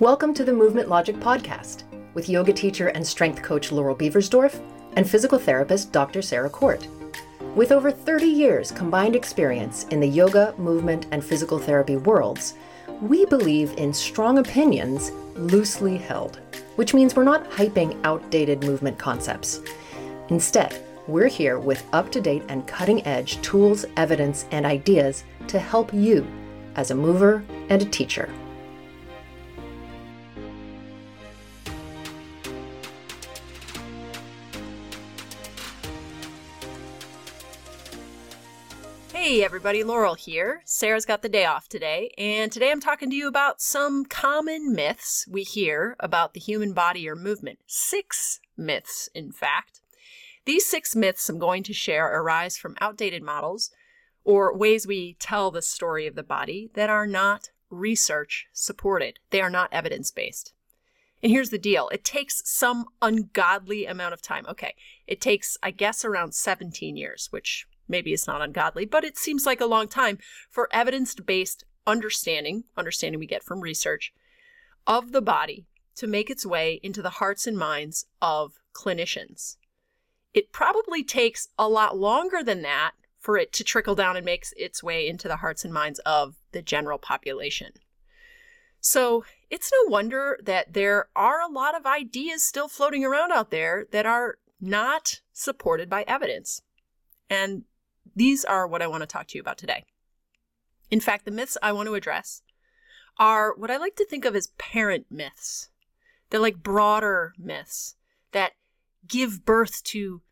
Welcome to the Movement Logic Podcast with yoga teacher and strength coach Laurel Beversdorf and physical therapist Dr. Sarah Court. With over 30 years combined experience in the yoga, movement, and physical therapy worlds, we believe in strong opinions loosely held, which means we're not hyping outdated movement concepts. Instead, we're here with up to date and cutting edge tools, evidence, and ideas to help you as a mover and a teacher. Everybody, Laurel here. Sarah's got the day off today, and today I'm talking to you about some common myths we hear about the human body or movement. Six myths, in fact. These six myths I'm going to share arise from outdated models or ways we tell the story of the body that are not research supported. They are not evidence based. And here's the deal it takes some ungodly amount of time. Okay, it takes, I guess, around 17 years, which maybe it's not ungodly, but it seems like a long time for evidence based understanding, understanding we get from research, of the body to make its way into the hearts and minds of clinicians. It probably takes a lot longer than that for it to trickle down and makes its way into the hearts and minds of the general population. So it's no wonder that there are a lot of ideas still floating around out there that are not supported by evidence. And these are what I want to talk to you about today. In fact, the myths I want to address are what I like to think of as parent myths. They're like broader myths that give birth to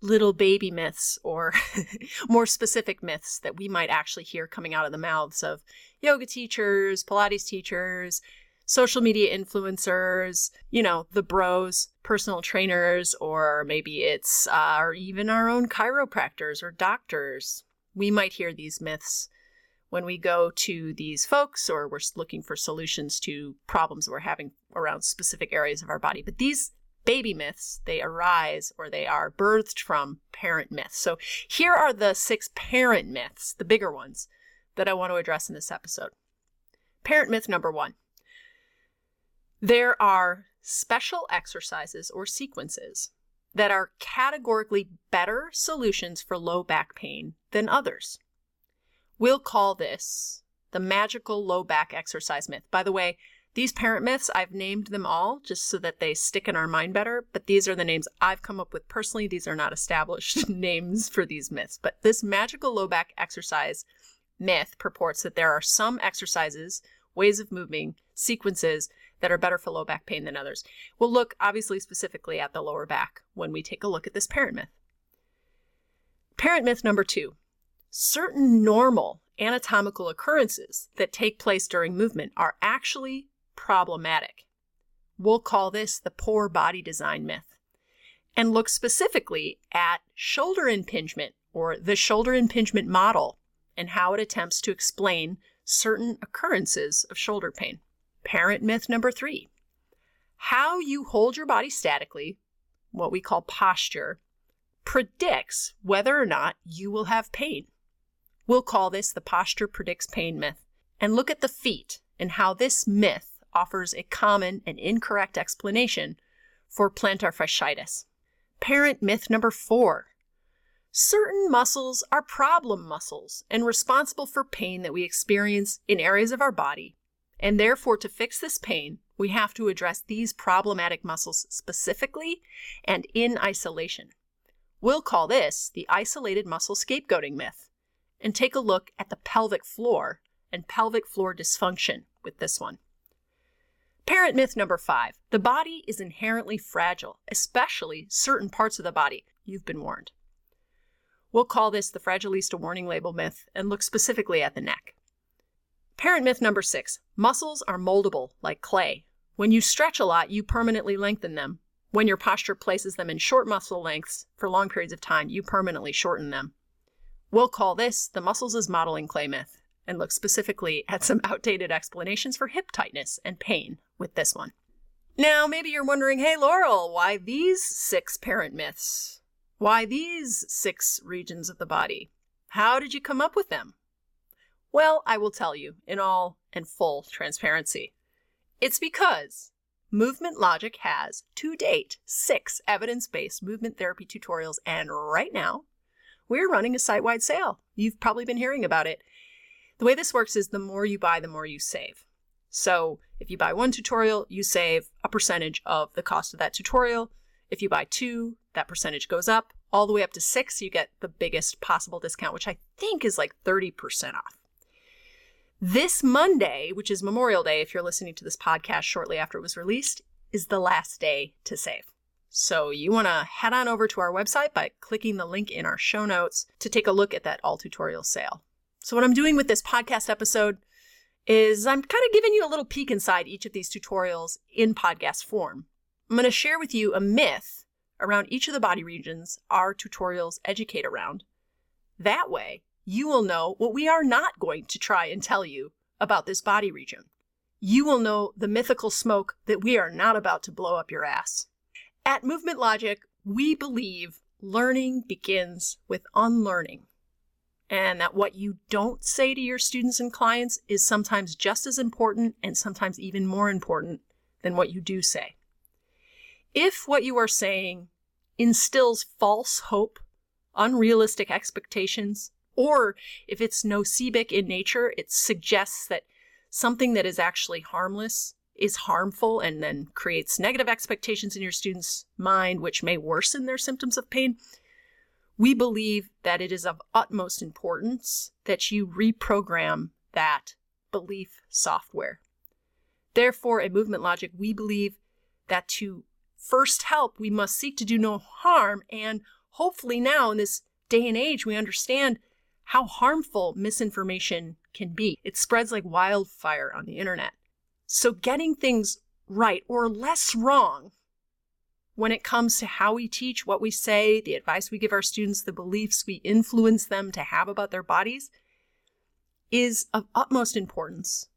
little baby myths or more specific myths that we might actually hear coming out of the mouths of yoga teachers, Pilates teachers, social media influencers, you know, the bros, personal trainers, or maybe it's uh, or even our own chiropractors or doctors. We might hear these myths when we go to these folks or we're looking for solutions to problems we're having around specific areas of our body. But these baby myths, they arise or they are birthed from parent myths. So here are the six parent myths, the bigger ones, that I want to address in this episode. Parent myth number one there are special exercises or sequences that are categorically better solutions for low back pain than others. We'll call this the magical low back exercise myth. By the way, these parent myths, I've named them all just so that they stick in our mind better, but these are the names I've come up with personally. These are not established names for these myths. But this magical low back exercise myth purports that there are some exercises, ways of moving, sequences that are better for low back pain than others. We'll look obviously specifically at the lower back when we take a look at this parent myth. Parent myth number two certain normal anatomical occurrences that take place during movement are actually problematic. We'll call this the poor body design myth and look specifically at shoulder impingement or the shoulder impingement model and how it attempts to explain certain occurrences of shoulder pain. Parent myth number three how you hold your body statically, what we call posture, predicts whether or not you will have pain. We'll call this the posture predicts pain myth and look at the feet and how this myth offers a common and incorrect explanation for plantar fasciitis. Parent myth number four certain muscles are problem muscles and responsible for pain that we experience in areas of our body. And therefore, to fix this pain, we have to address these problematic muscles specifically and in isolation. We'll call this the isolated muscle scapegoating myth and take a look at the pelvic floor and pelvic floor dysfunction with this one. Parent myth number five the body is inherently fragile, especially certain parts of the body. You've been warned. We'll call this the Fragilista warning label myth and look specifically at the neck. Parent myth number six muscles are moldable like clay. When you stretch a lot, you permanently lengthen them. When your posture places them in short muscle lengths for long periods of time, you permanently shorten them. We'll call this the muscles as modeling clay myth and look specifically at some outdated explanations for hip tightness and pain with this one. Now, maybe you're wondering, hey, Laurel, why these six parent myths? Why these six regions of the body? How did you come up with them? Well, I will tell you in all and full transparency. It's because Movement Logic has, to date, six evidence based movement therapy tutorials, and right now, we're running a site wide sale. You've probably been hearing about it. The way this works is the more you buy, the more you save. So if you buy one tutorial, you save a percentage of the cost of that tutorial. If you buy two, that percentage goes up all the way up to six. You get the biggest possible discount, which I think is like 30% off. This Monday, which is Memorial Day, if you're listening to this podcast shortly after it was released, is the last day to save. So you want to head on over to our website by clicking the link in our show notes to take a look at that all tutorial sale. So what I'm doing with this podcast episode is I'm kind of giving you a little peek inside each of these tutorials in podcast form. I'm going to share with you a myth around each of the body regions our tutorials educate around. That way, you will know what we are not going to try and tell you about this body region. You will know the mythical smoke that we are not about to blow up your ass. At Movement Logic, we believe learning begins with unlearning, and that what you don't say to your students and clients is sometimes just as important and sometimes even more important than what you do say. If what you are saying instills false hope, unrealistic expectations, or if it's nocebic in nature, it suggests that something that is actually harmless is harmful and then creates negative expectations in your student's mind, which may worsen their symptoms of pain. We believe that it is of utmost importance that you reprogram that belief software. Therefore, at Movement Logic, we believe that to first help, we must seek to do no harm. And hopefully, now in this day and age, we understand how harmful misinformation can be. It spreads like wildfire on the internet. So, getting things right or less wrong when it comes to how we teach, what we say, the advice we give our students, the beliefs we influence them to have about their bodies is of utmost importance.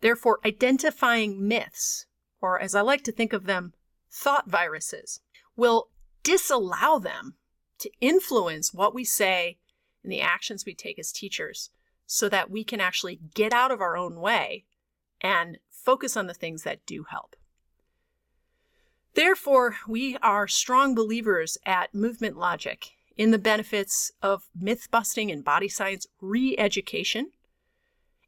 Therefore, identifying myths, or as I like to think of them, thought viruses, will disallow them to influence what we say and the actions we take as teachers so that we can actually get out of our own way and focus on the things that do help. Therefore, we are strong believers at Movement Logic in the benefits of myth busting and body science re education.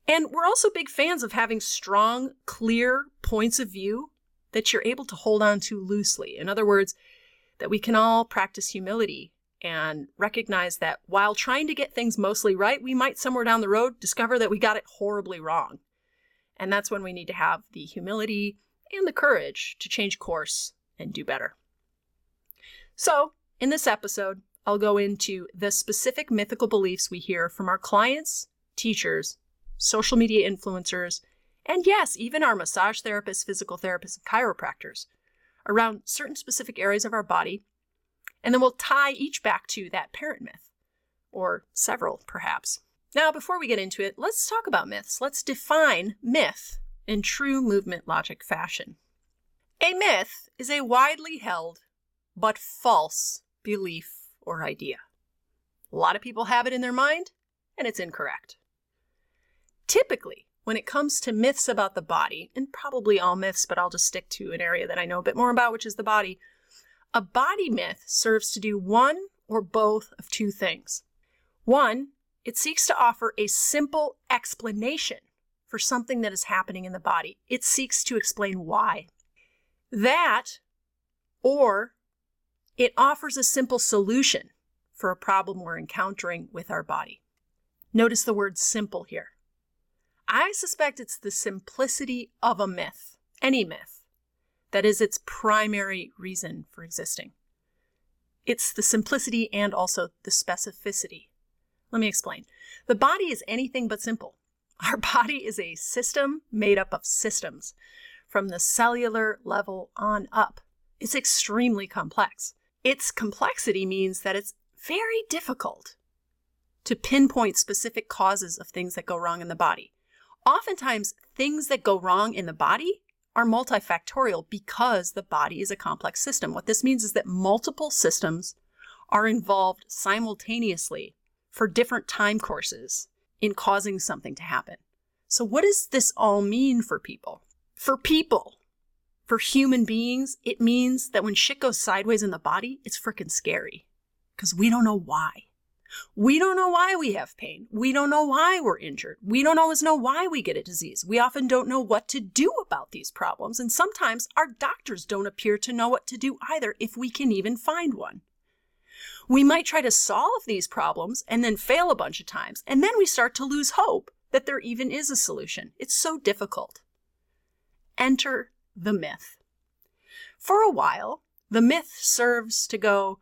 And we're also big fans of having strong, clear points of view that you're able to hold on to loosely. In other words, that we can all practice humility and recognize that while trying to get things mostly right, we might somewhere down the road discover that we got it horribly wrong. And that's when we need to have the humility and the courage to change course and do better. So, in this episode, I'll go into the specific mythical beliefs we hear from our clients, teachers, social media influencers, and yes, even our massage therapists, physical therapists, and chiropractors around certain specific areas of our body and then we'll tie each back to that parent myth, or several perhaps. Now, before we get into it, let's talk about myths. Let's define myth in true movement logic fashion. A myth is a widely held but false belief or idea. A lot of people have it in their mind, and it's incorrect. Typically, when it comes to myths about the body, and probably all myths, but I'll just stick to an area that I know a bit more about, which is the body, a body myth serves to do one or both of two things. One, it seeks to offer a simple explanation for something that is happening in the body. It seeks to explain why. That, or it offers a simple solution for a problem we're encountering with our body. Notice the word simple here. I suspect it's the simplicity of a myth, any myth, that is its primary reason for existing. It's the simplicity and also the specificity. Let me explain. The body is anything but simple. Our body is a system made up of systems from the cellular level on up. It's extremely complex. Its complexity means that it's very difficult to pinpoint specific causes of things that go wrong in the body. Oftentimes, things that go wrong in the body are multifactorial because the body is a complex system. What this means is that multiple systems are involved simultaneously for different time courses in causing something to happen. So, what does this all mean for people? For people, for human beings, it means that when shit goes sideways in the body, it's freaking scary because we don't know why. We don't know why we have pain. We don't know why we're injured. We don't always know why we get a disease. We often don't know what to do about these problems. And sometimes our doctors don't appear to know what to do either, if we can even find one. We might try to solve these problems and then fail a bunch of times. And then we start to lose hope that there even is a solution. It's so difficult. Enter the myth. For a while, the myth serves to go,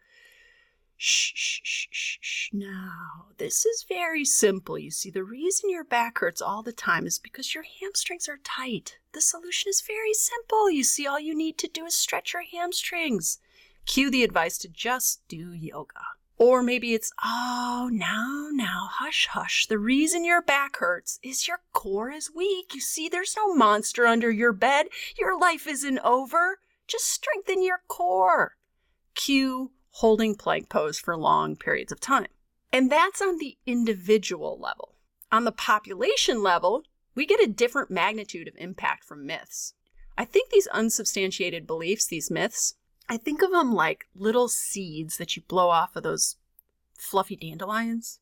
Shh, shh, shh, shh. Now, this is very simple. You see, the reason your back hurts all the time is because your hamstrings are tight. The solution is very simple. You see, all you need to do is stretch your hamstrings. Cue the advice to just do yoga. Or maybe it's, oh, now, now, hush, hush. The reason your back hurts is your core is weak. You see, there's no monster under your bed. Your life isn't over. Just strengthen your core. Cue holding plank pose for long periods of time. And that's on the individual level. On the population level, we get a different magnitude of impact from myths. I think these unsubstantiated beliefs, these myths, I think of them like little seeds that you blow off of those fluffy dandelions.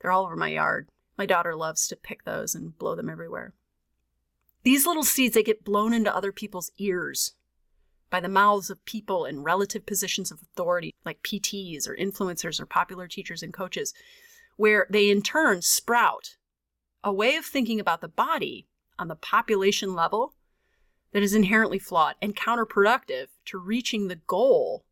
They're all over my yard. My daughter loves to pick those and blow them everywhere. These little seeds, they get blown into other people's ears by the mouths of people in relative positions of authority, like PTs or influencers or popular teachers and coaches, where they in turn sprout a way of thinking about the body on the population level that is inherently flawed and counterproductive to reaching the goal,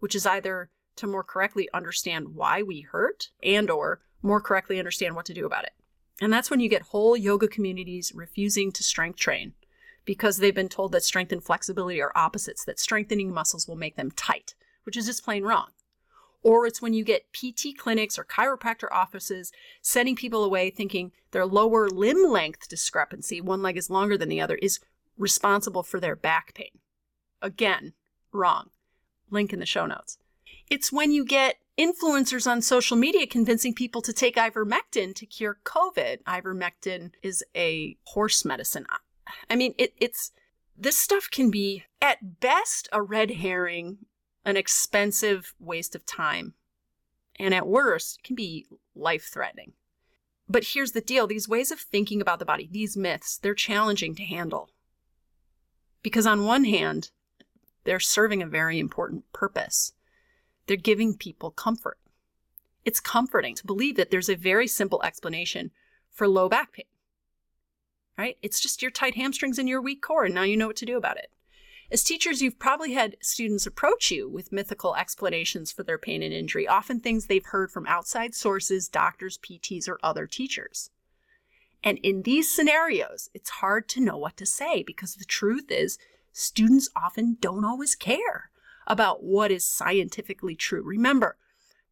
which is either to more correctly understand why we hurt and or more correctly understand what to do about it. And that's when you get whole yoga communities refusing to strength train because they've been told that strength and flexibility are opposites, that strengthening muscles will make them tight, which is just plain wrong. Or it's when you get PT clinics or chiropractor offices sending people away thinking their lower limb length discrepancy, one leg is longer than the other, is responsible for their back pain. Again, wrong. Link in the show notes. It's when you get influencers on social media convincing people to take ivermectin to cure COVID. Ivermectin is a horse medicine. I mean, it, it's this stuff can be at best a red herring, an expensive waste of time, and at worst can be life threatening. But here's the deal these ways of thinking about the body, these myths, they're challenging to handle. Because on one hand, they're serving a very important purpose. They're giving people comfort. It's comforting to believe that there's a very simple explanation for low back pain right? It's just your tight hamstrings and your weak core, and now you know what to do about it. As teachers, you've probably had students approach you with mythical explanations for their pain and injury, often things they've heard from outside sources, doctors, PTs, or other teachers. And in these scenarios, it's hard to know what to say because the truth is, students often don't always care about what is scientifically true. Remember,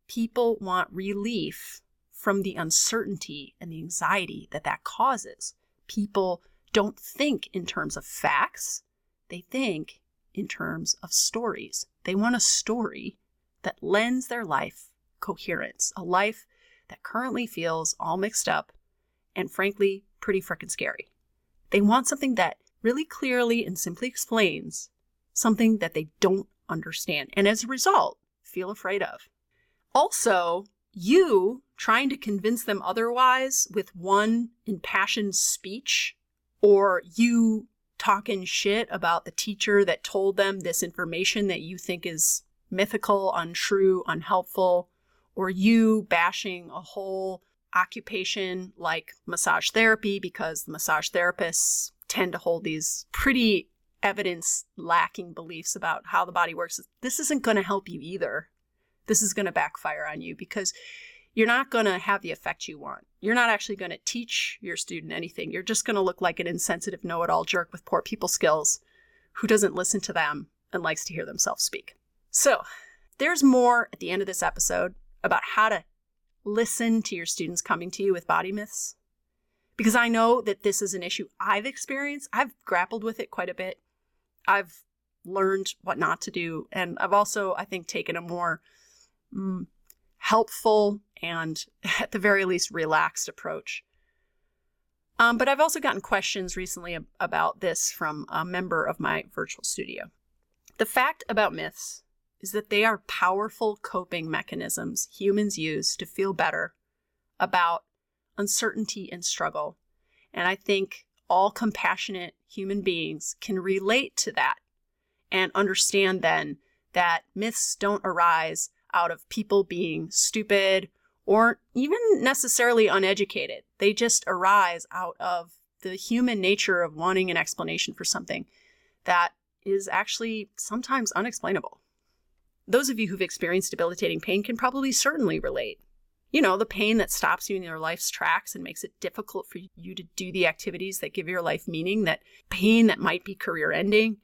people want relief from the uncertainty and the anxiety that that causes people don't think in terms of facts, they think in terms of stories. They want a story that lends their life coherence, a life that currently feels all mixed up and frankly pretty frickin' scary. They want something that really clearly and simply explains something that they don't understand and as a result feel afraid of. Also, you trying to convince them otherwise with one impassioned speech, or you talking shit about the teacher that told them this information that you think is mythical, untrue, unhelpful, or you bashing a whole occupation like massage therapy because the massage therapists tend to hold these pretty evidence lacking beliefs about how the body works. This isn't going to help you either this is going to backfire on you because you're not going to have the effect you want. You're not actually going to teach your student anything. You're just going to look like an insensitive know it all jerk with poor people skills who doesn't listen to them and likes to hear themselves speak. So, there's more at the end of this episode about how to listen to your students coming to you with body myths. Because I know that this is an issue I've experienced. I've grappled with it quite a bit. I've learned what not to do. And I've also, I think, taken a more mm, helpful and, at the very least, relaxed approach. Um, but I've also gotten questions recently ab- about this from a member of my virtual studio. The fact about myths is that they are powerful coping mechanisms humans use to feel better about uncertainty and struggle. And I think all compassionate human beings can relate to that and understand then that myths don't arise out of people being stupid or even necessarily uneducated. They just arise out of the human nature of wanting an explanation for something that is actually sometimes unexplainable. Those of you who've experienced debilitating pain can probably certainly relate. You know, the pain that stops you in your life's tracks and makes it difficult for you to do the activities that give your life meaning, that pain that might be career ending,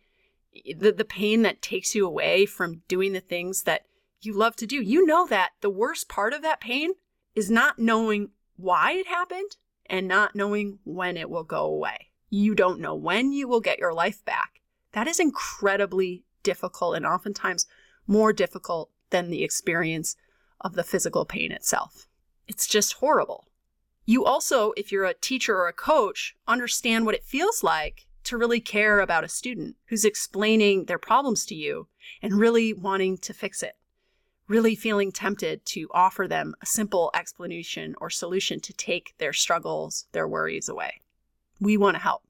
the, the pain that takes you away from doing the things that you love to do. You know that the worst part of that pain is not knowing why it happened and not knowing when it will go away. You don't know when you will get your life back. That is incredibly difficult and oftentimes more difficult than the experience of the physical pain itself. It's just horrible. You also, if you're a teacher or a coach, understand what it feels like to really care about a student who's explaining their problems to you and really wanting to fix it really feeling tempted to offer them a simple explanation or solution to take their struggles, their worries away. We want to help.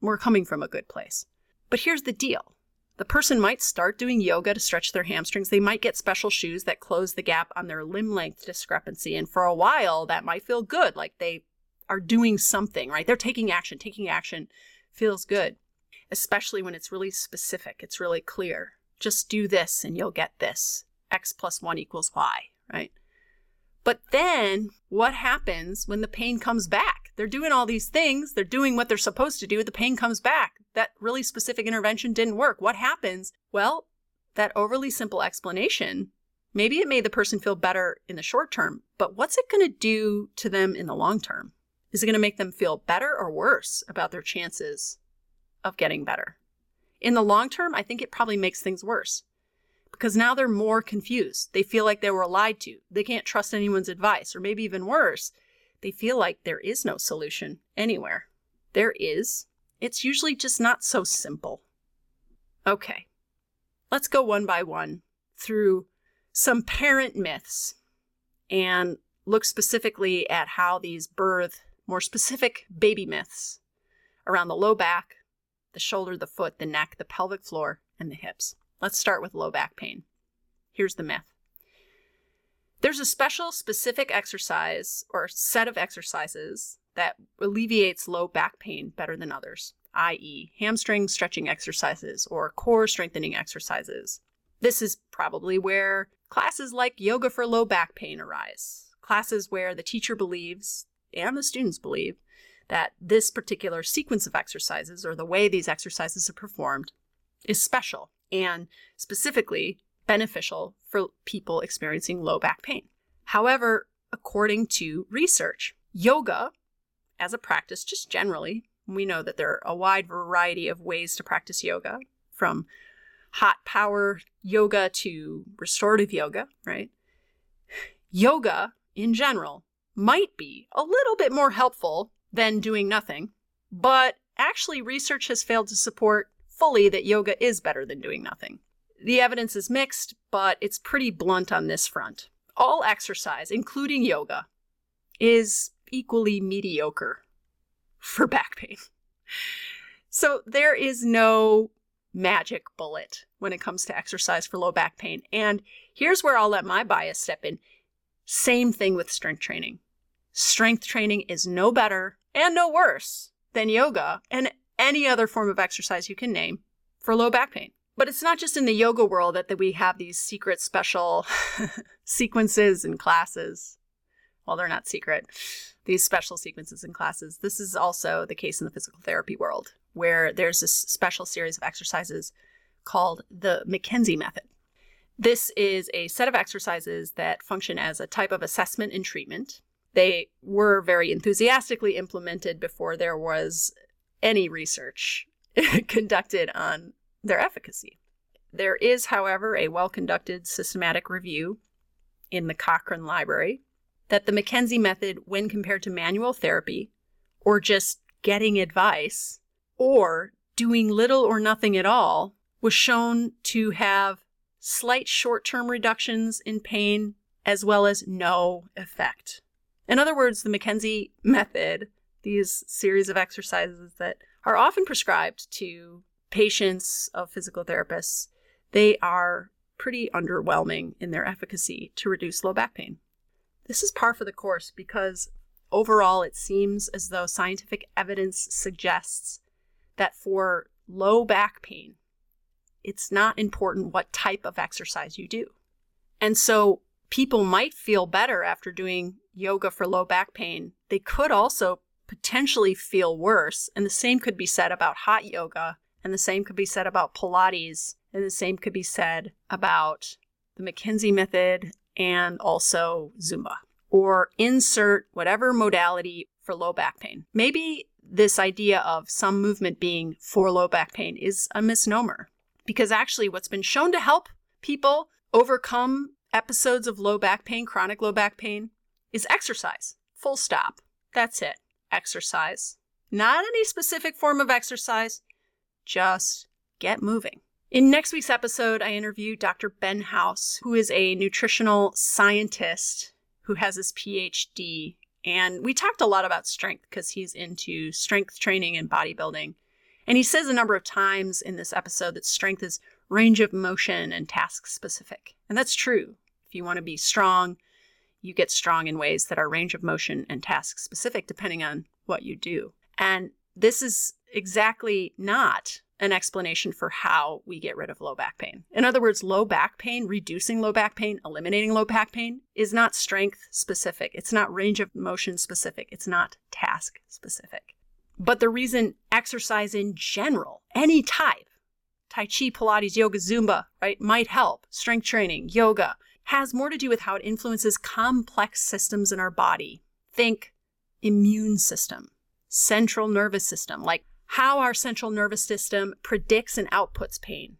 We're coming from a good place. But here's the deal the person might start doing yoga to stretch their hamstrings. They might get special shoes that close the gap on their limb length discrepancy. And for a while, that might feel good, like they are doing something, right? They're taking action. Taking action feels good, especially when it's really specific, it's really clear. Just do this and you'll get this x plus 1 equals y, right? But then what happens when the pain comes back? They're doing all these things, they're doing what they're supposed to do, the pain comes back. That really specific intervention didn't work. What happens? Well, that overly simple explanation, maybe it made the person feel better in the short term, but what's it going to do to them in the long term? Is it going to make them feel better or worse about their chances of getting better? In the long term, I think it probably makes things worse because now they're more confused. They feel like they were lied to. They can't trust anyone's advice, or maybe even worse, they feel like there is no solution anywhere. There is. It's usually just not so simple. Okay, let's go one by one through some parent myths and look specifically at how these birth more specific baby myths around the low back, the shoulder, the foot, the neck, the pelvic floor, and the hips. Let's start with low back pain. Here's the myth there's a special specific exercise or set of exercises that alleviates low back pain better than others, i.e., hamstring stretching exercises or core strengthening exercises. This is probably where classes like yoga for low back pain arise. Classes where the teacher believes and the students believe that this particular sequence of exercises or the way these exercises are performed is special and specifically beneficial for people experiencing low back pain. However, according to research, yoga as a practice, just generally, we know that there are a wide variety of ways to practice yoga, from hot power yoga to restorative yoga, right? Yoga in general might be a little bit more helpful than doing nothing, but actually, research has failed to support fully that yoga is better than doing nothing. The evidence is mixed, but it's pretty blunt on this front. All exercise, including yoga, is equally mediocre for back pain. So there is no magic bullet when it comes to exercise for low back pain. And here's where I'll let my bias step in. Same thing with strength training. Strength training is no better and no worse than yoga. And any other form of exercise you can name for low back pain. But it's not just in the yoga world that, that we have these secret special sequences and classes. Well, they're not secret, these special sequences and classes. This is also the case in the physical therapy world, where there's this special series of exercises called the McKenzie method. This is a set of exercises that function as a type of assessment and treatment. They were very enthusiastically implemented before there was any research conducted on their efficacy. There is, however, a well conducted systematic review in the Cochrane Library that the McKenzie method, when compared to manual therapy or just getting advice, or doing little or nothing at all, was shown to have slight short term reductions in pain as well as no effect. In other words, the McKenzie method, these series of exercises that are often prescribed to patients of physical therapists, they are pretty underwhelming in their efficacy to reduce low back pain. This is par for the course because overall it seems as though scientific evidence suggests that for low back pain, it's not important what type of exercise you do. And so people might feel better after doing yoga for low back pain. They could also potentially feel worse. And the same could be said about hot yoga, and the same could be said about Pilates, and the same could be said about the McKenzie method and also Zumba. Or insert whatever modality for low back pain. Maybe this idea of some movement being for low back pain is a misnomer because actually, what's been shown to help people overcome episodes of low back pain, chronic low back pain, is exercise. Full stop. That's it. Exercise. Not any specific form of exercise, just get moving. In next week's episode, I interview Dr. Ben House, who is a nutritional scientist who has his PhD. And we talked a lot about strength because he's into strength training and bodybuilding. And he says a number of times in this episode that strength is range of motion and task specific. And that's true. If you want to be strong, you get strong in ways that are range of motion and task specific depending on what you do. And this is exactly not an explanation for how we get rid of low back pain. In other words, low back pain, reducing low back pain, eliminating low back pain is not strength specific. It's not range of motion specific. It's not task specific. But the reason exercise in general, any type, Tai Chi, Pilates, yoga, Zumba, right, might help, strength training, yoga, has more to do with how it influences complex systems in our body. Think immune system, central nervous system, like how our central nervous system predicts and outputs pain,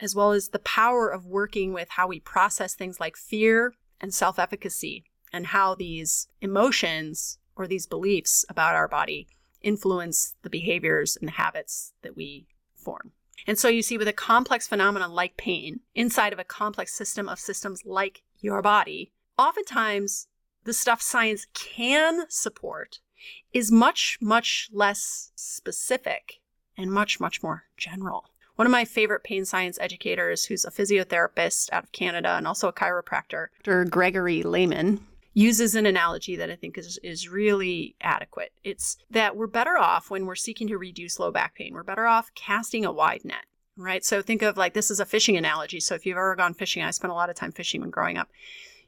as well as the power of working with how we process things like fear and self efficacy, and how these emotions or these beliefs about our body influence the behaviors and habits that we form. And so you see, with a complex phenomenon like pain, inside of a complex system of systems like your body, oftentimes the stuff science can support is much, much less specific and much, much more general. One of my favorite pain science educators, who's a physiotherapist out of Canada and also a chiropractor, Dr. Gregory Lehman, uses an analogy that I think is, is really adequate. It's that we're better off when we're seeking to reduce low back pain. We're better off casting a wide net, right? So think of like this is a fishing analogy. So if you've ever gone fishing, I spent a lot of time fishing when growing up,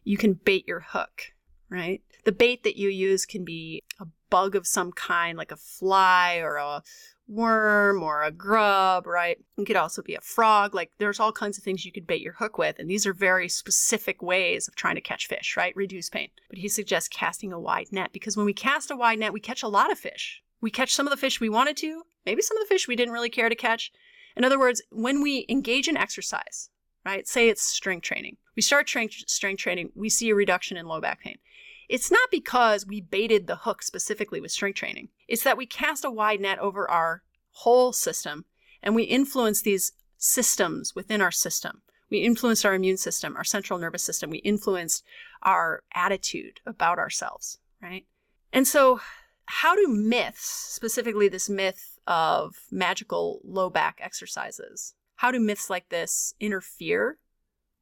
you can bait your hook, right? The bait that you use can be a bug of some kind, like a fly or a worm or a grub, right? It could also be a frog. Like there's all kinds of things you could bait your hook with. And these are very specific ways of trying to catch fish, right? Reduce pain. But he suggests casting a wide net because when we cast a wide net, we catch a lot of fish. We catch some of the fish we wanted to, maybe some of the fish we didn't really care to catch. In other words, when we engage in exercise, right? Say it's strength training. We start strength, strength training, we see a reduction in low back pain. It's not because we baited the hook specifically with strength training. It's that we cast a wide net over our whole system and we influence these systems within our system. We influenced our immune system, our central nervous system. We influenced our attitude about ourselves, right? And so, how do myths, specifically this myth of magical low back exercises, how do myths like this interfere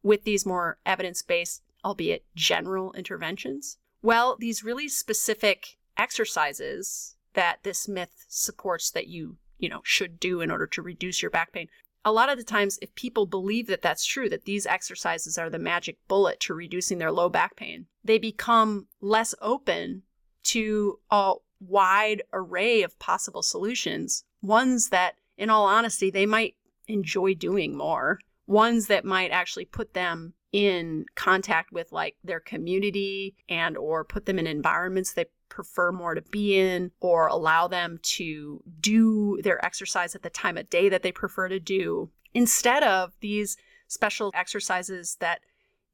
with these more evidence based, albeit general interventions? Well, these really specific exercises that this myth supports that you, you know, should do in order to reduce your back pain. A lot of the times, if people believe that that's true, that these exercises are the magic bullet to reducing their low back pain, they become less open to a wide array of possible solutions, ones that, in all honesty, they might enjoy doing more, ones that might actually put them in contact with like their community and or put them in environments they prefer more to be in or allow them to do their exercise at the time of day that they prefer to do instead of these special exercises that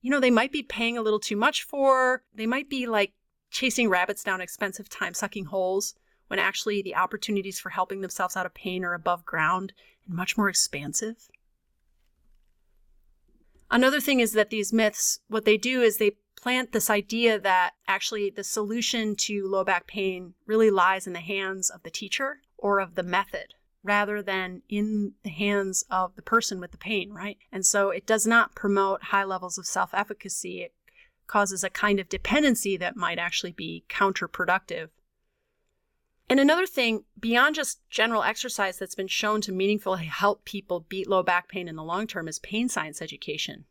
you know they might be paying a little too much for they might be like chasing rabbits down expensive time sucking holes when actually the opportunities for helping themselves out of pain are above ground and much more expansive? Another thing is that these myths, what they do is they plant this idea that actually the solution to low back pain really lies in the hands of the teacher or of the method rather than in the hands of the person with the pain, right? And so it does not promote high levels of self efficacy. It causes a kind of dependency that might actually be counterproductive. And another thing, beyond just general exercise that's been shown to meaningfully help people beat low back pain in the long term, is pain science education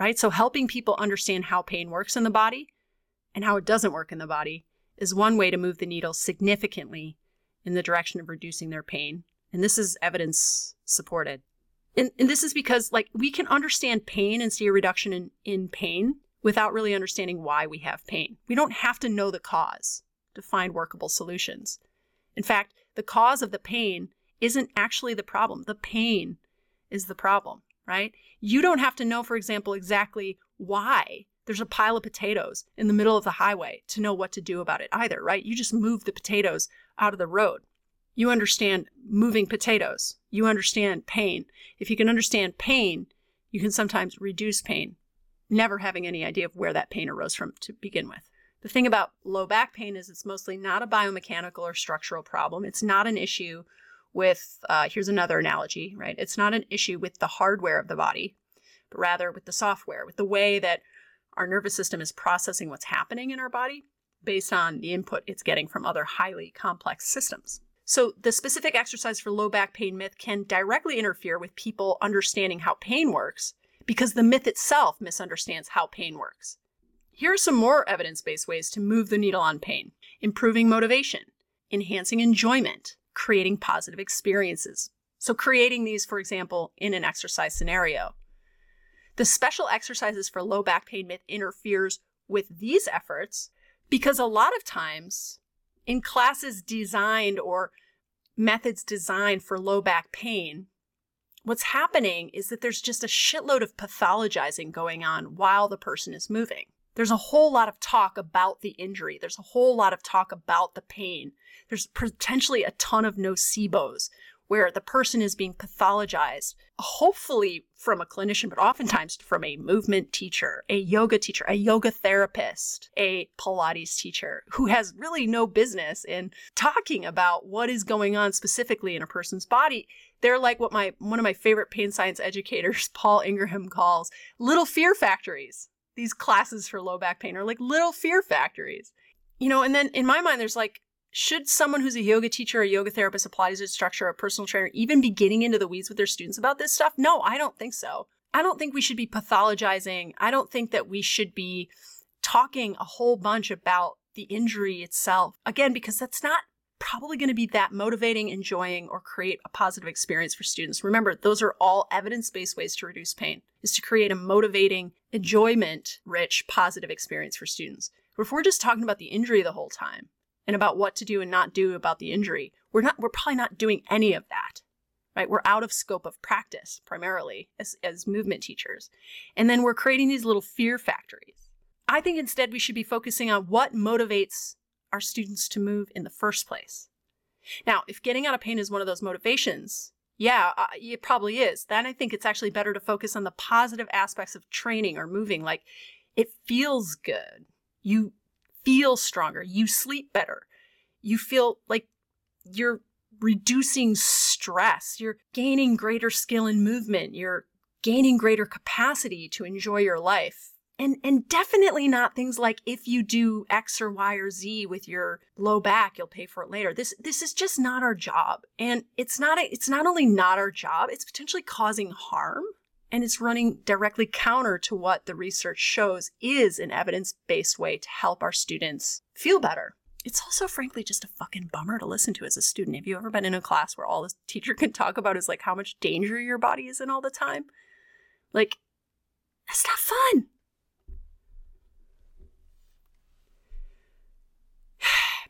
right? So helping people understand how pain works in the body and how it doesn't work in the body is one way to move the needle significantly in the direction of reducing their pain. And this is evidence supported. And, and this is because like we can understand pain and see a reduction in, in pain without really understanding why we have pain. We don't have to know the cause to find workable solutions. In fact, the cause of the pain isn't actually the problem. The pain is the problem right? You don't have to know, for example, exactly why there's a pile of potatoes in the middle of the highway to know what to do about it either, right? You just move the potatoes out of the road. You understand moving potatoes. You understand pain. If you can understand pain, you can sometimes reduce pain, never having any idea of where that pain arose from to begin with. The thing about low back pain is it's mostly not a biomechanical or structural problem. It's not an issue with, uh, here's another analogy, right? It's not an issue with the hardware of the body, but rather with the software, with the way that our nervous system is processing what's happening in our body based on the input it's getting from other highly complex systems. So, the specific exercise for low back pain myth can directly interfere with people understanding how pain works because the myth itself misunderstands how pain works. Here are some more evidence based ways to move the needle on pain improving motivation, enhancing enjoyment, creating positive experiences. So, creating these, for example, in an exercise scenario. The special exercises for low back pain myth interferes with these efforts because a lot of times in classes designed or methods designed for low back pain, what's happening is that there's just a shitload of pathologizing going on while the person is moving. There's a whole lot of talk about the injury. There's a whole lot of talk about the pain. There's potentially a ton of nocebos where the person is being pathologized, hopefully from a clinician, but oftentimes from a movement teacher, a yoga teacher, a yoga therapist, a Pilates teacher who has really no business in talking about what is going on specifically in a person's body. They're like what my one of my favorite pain science educators, Paul Ingraham, calls little fear factories these classes for low back pain are like little fear factories. You know, and then in my mind, there's like, should someone who's a yoga teacher, a yoga therapist, a Pilates instructor, a personal trainer even be getting into the weeds with their students about this stuff? No, I don't think so. I don't think we should be pathologizing. I don't think that we should be talking a whole bunch about the injury itself. Again, because that's not probably going to be that motivating, enjoying, or create a positive experience for students. Remember, those are all evidence based ways to reduce pain, is to create a motivating, enjoyment rich, positive experience for students. If we're just talking about the injury the whole time and about what to do and not do about the injury, we're not, we're probably not doing any of that. Right? We're out of scope of practice primarily as, as movement teachers. And then we're creating these little fear factories. I think instead we should be focusing on what motivates our students to move in the first place. Now, if getting out of pain is one of those motivations, yeah, uh, it probably is. Then I think it's actually better to focus on the positive aspects of training or moving. Like it feels good. You feel stronger. You sleep better. You feel like you're reducing stress. You're gaining greater skill in movement. You're gaining greater capacity to enjoy your life and and definitely not things like if you do x or y or z with your low back you'll pay for it later. This this is just not our job. And it's not a, it's not only not our job it's potentially causing harm and it's running directly counter to what the research shows is an evidence-based way to help our students feel better. It's also frankly just a fucking bummer to listen to as a student. Have you ever been in a class where all the teacher can talk about is like how much danger your body is in all the time? Like that's not fun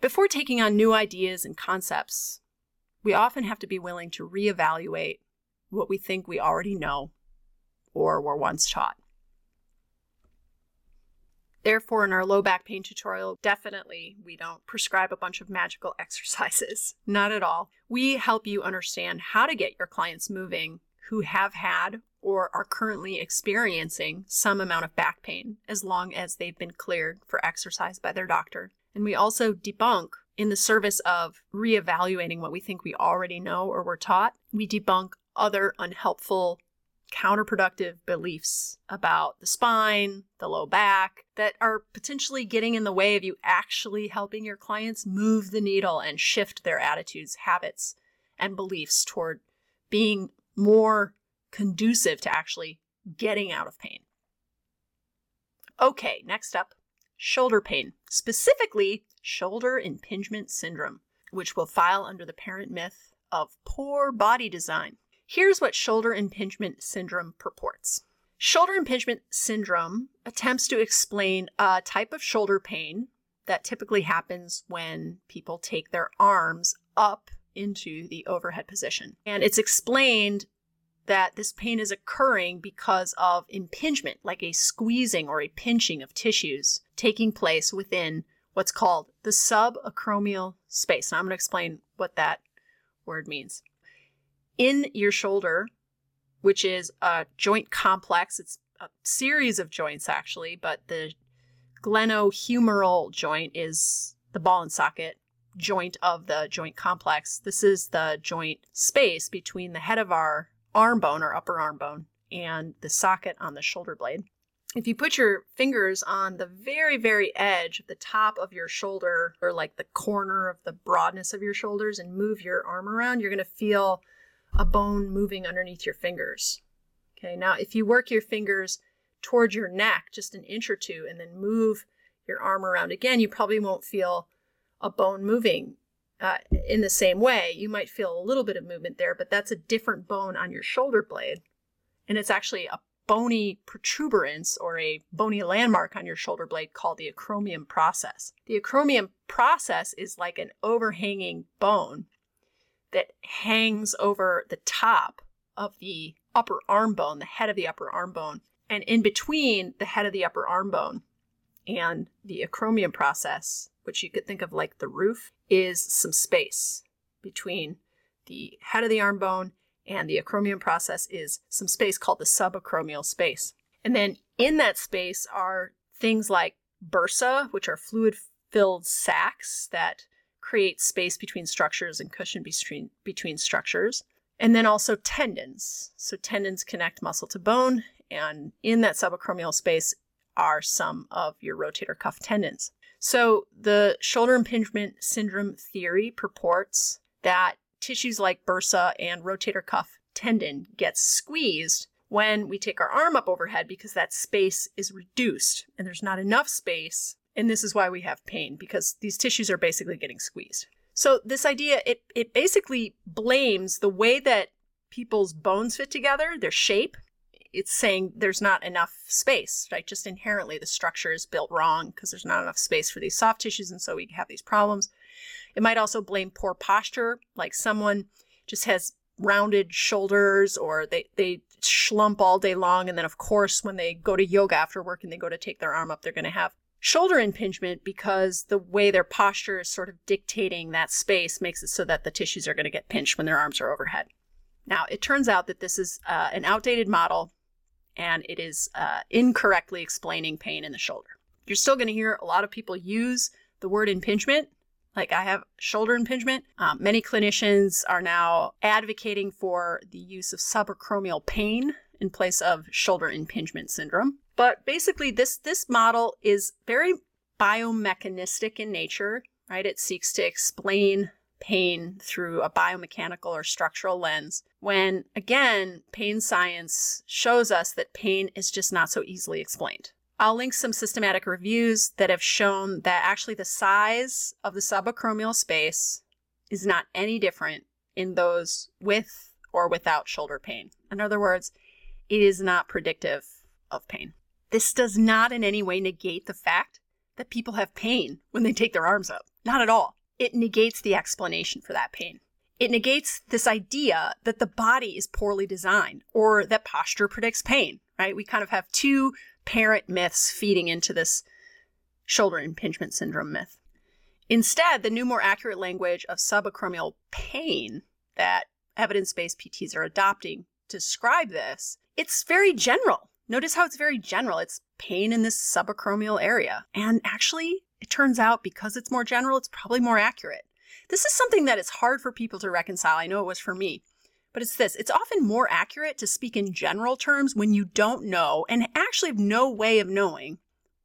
Before taking on new ideas and concepts, we often have to be willing to reevaluate what we think we already know or were once taught. Therefore, in our low back pain tutorial, definitely we don't prescribe a bunch of magical exercises. Not at all. We help you understand how to get your clients moving who have had or are currently experiencing some amount of back pain as long as they've been cleared for exercise by their doctor. And we also debunk in the service of reevaluating what we think we already know or were taught, we debunk other unhelpful, counterproductive beliefs about the spine, the low back, that are potentially getting in the way of you actually helping your clients move the needle and shift their attitudes, habits, and beliefs toward being more conducive to actually getting out of pain. Okay, next up shoulder pain, specifically shoulder impingement syndrome, which will file under the parent myth of poor body design. Here's what shoulder impingement syndrome purports. Shoulder impingement syndrome attempts to explain a type of shoulder pain that typically happens when people take their arms up into the overhead position. And it's explained that this pain is occurring because of impingement, like a squeezing or a pinching of tissues taking place within what's called the subacromial space. Now I'm going to explain what that word means. In your shoulder, which is a joint complex, it's a series of joints actually, but the glenohumeral joint is the ball and socket joint of the joint complex. This is the joint space between the head of our arm bone or upper arm bone and the socket on the shoulder blade. If you put your fingers on the very, very edge of the top of your shoulder or like the corner of the broadness of your shoulders and move your arm around, you're going to feel a bone moving underneath your fingers. Okay, now if you work your fingers towards your neck just an inch or two and then move your arm around again, you probably won't feel a bone moving uh, in the same way. You might feel a little bit of movement there, but that's a different bone on your shoulder blade. And it's actually a bony protuberance or a bony landmark on your shoulder blade called the acromion process. The acromion process is like an overhanging bone that hangs over the top of the upper arm bone, the head of the upper arm bone. And in between the head of the upper arm bone and the acromion process, which you could think of like the roof, is some space between the head of the arm bone and the acromion process is some space called the subacromial space. And then in that space are things like bursa, which are fluid filled sacs that create space between structures and cushion between, between structures. And then also tendons. So tendons connect muscle to bone, and in that subacromial space are some of your rotator cuff tendons. So, the shoulder impingement syndrome theory purports that tissues like bursa and rotator cuff tendon get squeezed when we take our arm up overhead because that space is reduced and there's not enough space. And this is why we have pain because these tissues are basically getting squeezed. So, this idea, it, it basically blames the way that people's bones fit together, their shape, it's saying there's not enough space, right? Just inherently, the structure is built wrong because there's not enough space for these soft tissues, and so we have these problems. It might also blame poor posture, like someone just has rounded shoulders or they, they schlump all day long. And then, of course, when they go to yoga after work and they go to take their arm up, they're going to have shoulder impingement because the way their posture is sort of dictating that space makes it so that the tissues are going to get pinched when their arms are overhead. Now, it turns out that this is uh, an outdated model and it is uh, incorrectly explaining pain in the shoulder. You're still going to hear a lot of people use the word impingement. Like I have shoulder impingement. Um, many clinicians are now advocating for the use of subacromial pain in place of shoulder impingement syndrome. But basically, this this model is very biomechanistic in nature, right? It seeks to explain pain through a biomechanical or structural lens when again pain science shows us that pain is just not so easily explained. I'll link some systematic reviews that have shown that actually the size of the subacromial space is not any different in those with or without shoulder pain. In other words it is not predictive of pain. This does not in any way negate the fact that people have pain when they take their arms up. Not at all it negates the explanation for that pain. It negates this idea that the body is poorly designed or that posture predicts pain, right? We kind of have two parent myths feeding into this shoulder impingement syndrome myth. Instead, the new, more accurate language of subacromial pain that evidence based PTs are adopting to describe this, it's very general. Notice how it's very general. It's pain in this subacromial area. And actually, it turns out because it's more general, it's probably more accurate. This is something that is hard for people to reconcile. I know it was for me. But it's this it's often more accurate to speak in general terms when you don't know and actually have no way of knowing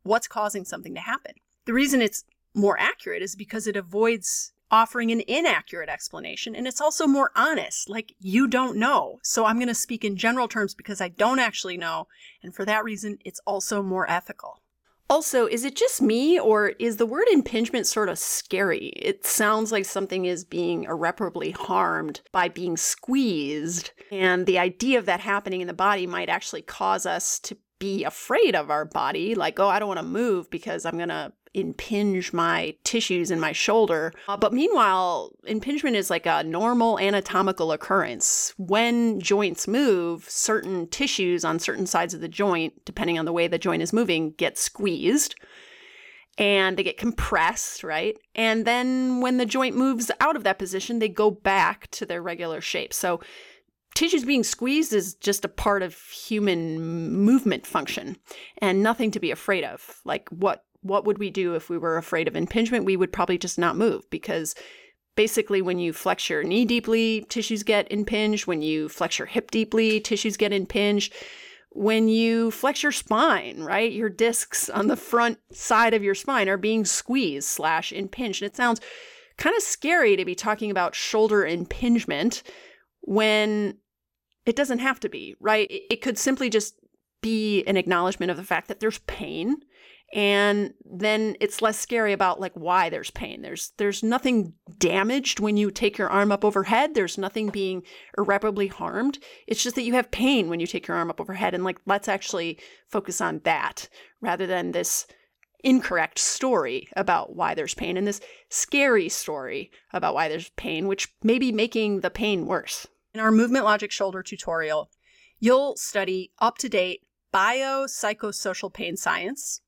what's causing something to happen. The reason it's more accurate is because it avoids offering an inaccurate explanation and it's also more honest like you don't know so i'm going to speak in general terms because i don't actually know and for that reason it's also more ethical also, is it just me, or is the word impingement sort of scary? It sounds like something is being irreparably harmed by being squeezed, and the idea of that happening in the body might actually cause us to be afraid of our body, like, oh, I don't want to move because I'm going to impinge my tissues in my shoulder. Uh, but meanwhile, impingement is like a normal anatomical occurrence. When joints move, certain tissues on certain sides of the joint, depending on the way the joint is moving, get squeezed and they get compressed, right? And then when the joint moves out of that position, they go back to their regular shape. So tissues being squeezed is just a part of human movement function and nothing to be afraid of. Like what what would we do if we were afraid of impingement? We would probably just not move because basically when you flex your knee deeply, tissues get impinged. When you flex your hip deeply, tissues get impinged. When you flex your spine, right, your discs on the front side of your spine are being squeezed slash impinged. And it sounds kind of scary to be talking about shoulder impingement when it doesn't have to be, right? It could simply just be an acknowledgement of the fact that there's pain and then it's less scary about like why there's pain. There's there's nothing damaged when you take your arm up overhead. There's nothing being irreparably harmed. It's just that you have pain when you take your arm up overhead and like let's actually focus on that rather than this incorrect story about why there's pain and this scary story about why there's pain which may be making the pain worse in our movement logic shoulder tutorial you'll study up to date biopsychosocial pain science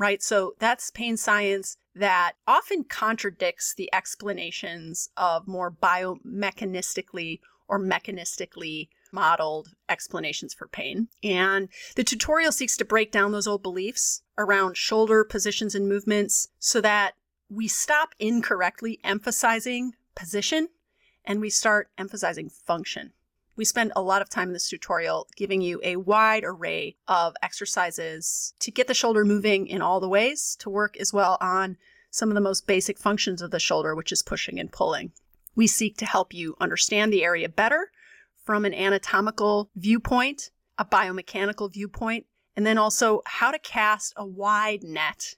right? So that's pain science that often contradicts the explanations of more biomechanistically or mechanistically modeled explanations for pain. And the tutorial seeks to break down those old beliefs around shoulder positions and movements so that we stop incorrectly emphasizing position and we start emphasizing function. We spend a lot of time in this tutorial giving you a wide array of exercises to get the shoulder moving in all the ways, to work as well on some of the most basic functions of the shoulder, which is pushing and pulling. We seek to help you understand the area better from an anatomical viewpoint, a biomechanical viewpoint, and then also how to cast a wide net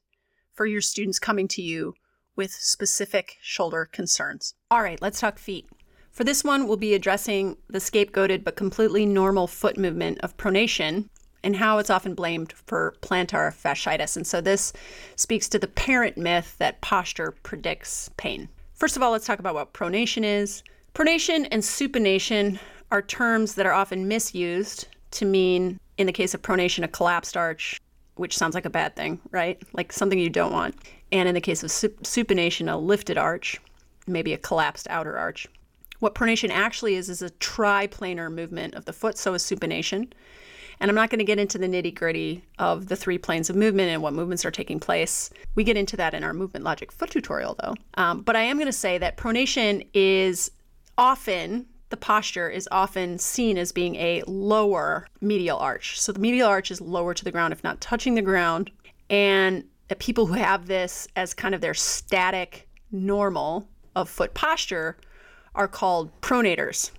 for your students coming to you with specific shoulder concerns. All right, let's talk feet. For this one, we'll be addressing the scapegoated but completely normal foot movement of pronation and how it's often blamed for plantar fasciitis. And so this speaks to the parent myth that posture predicts pain. First of all, let's talk about what pronation is. Pronation and supination are terms that are often misused to mean, in the case of pronation, a collapsed arch, which sounds like a bad thing, right? Like something you don't want. And in the case of supination, a lifted arch, maybe a collapsed outer arch. What pronation actually is is a triplanar movement of the foot, so is supination. And I'm not going to get into the nitty gritty of the three planes of movement and what movements are taking place. We get into that in our movement logic foot tutorial, though. Um, but I am going to say that pronation is often, the posture is often seen as being a lower medial arch. So the medial arch is lower to the ground, if not touching the ground. And the people who have this as kind of their static normal of foot posture are called pronators,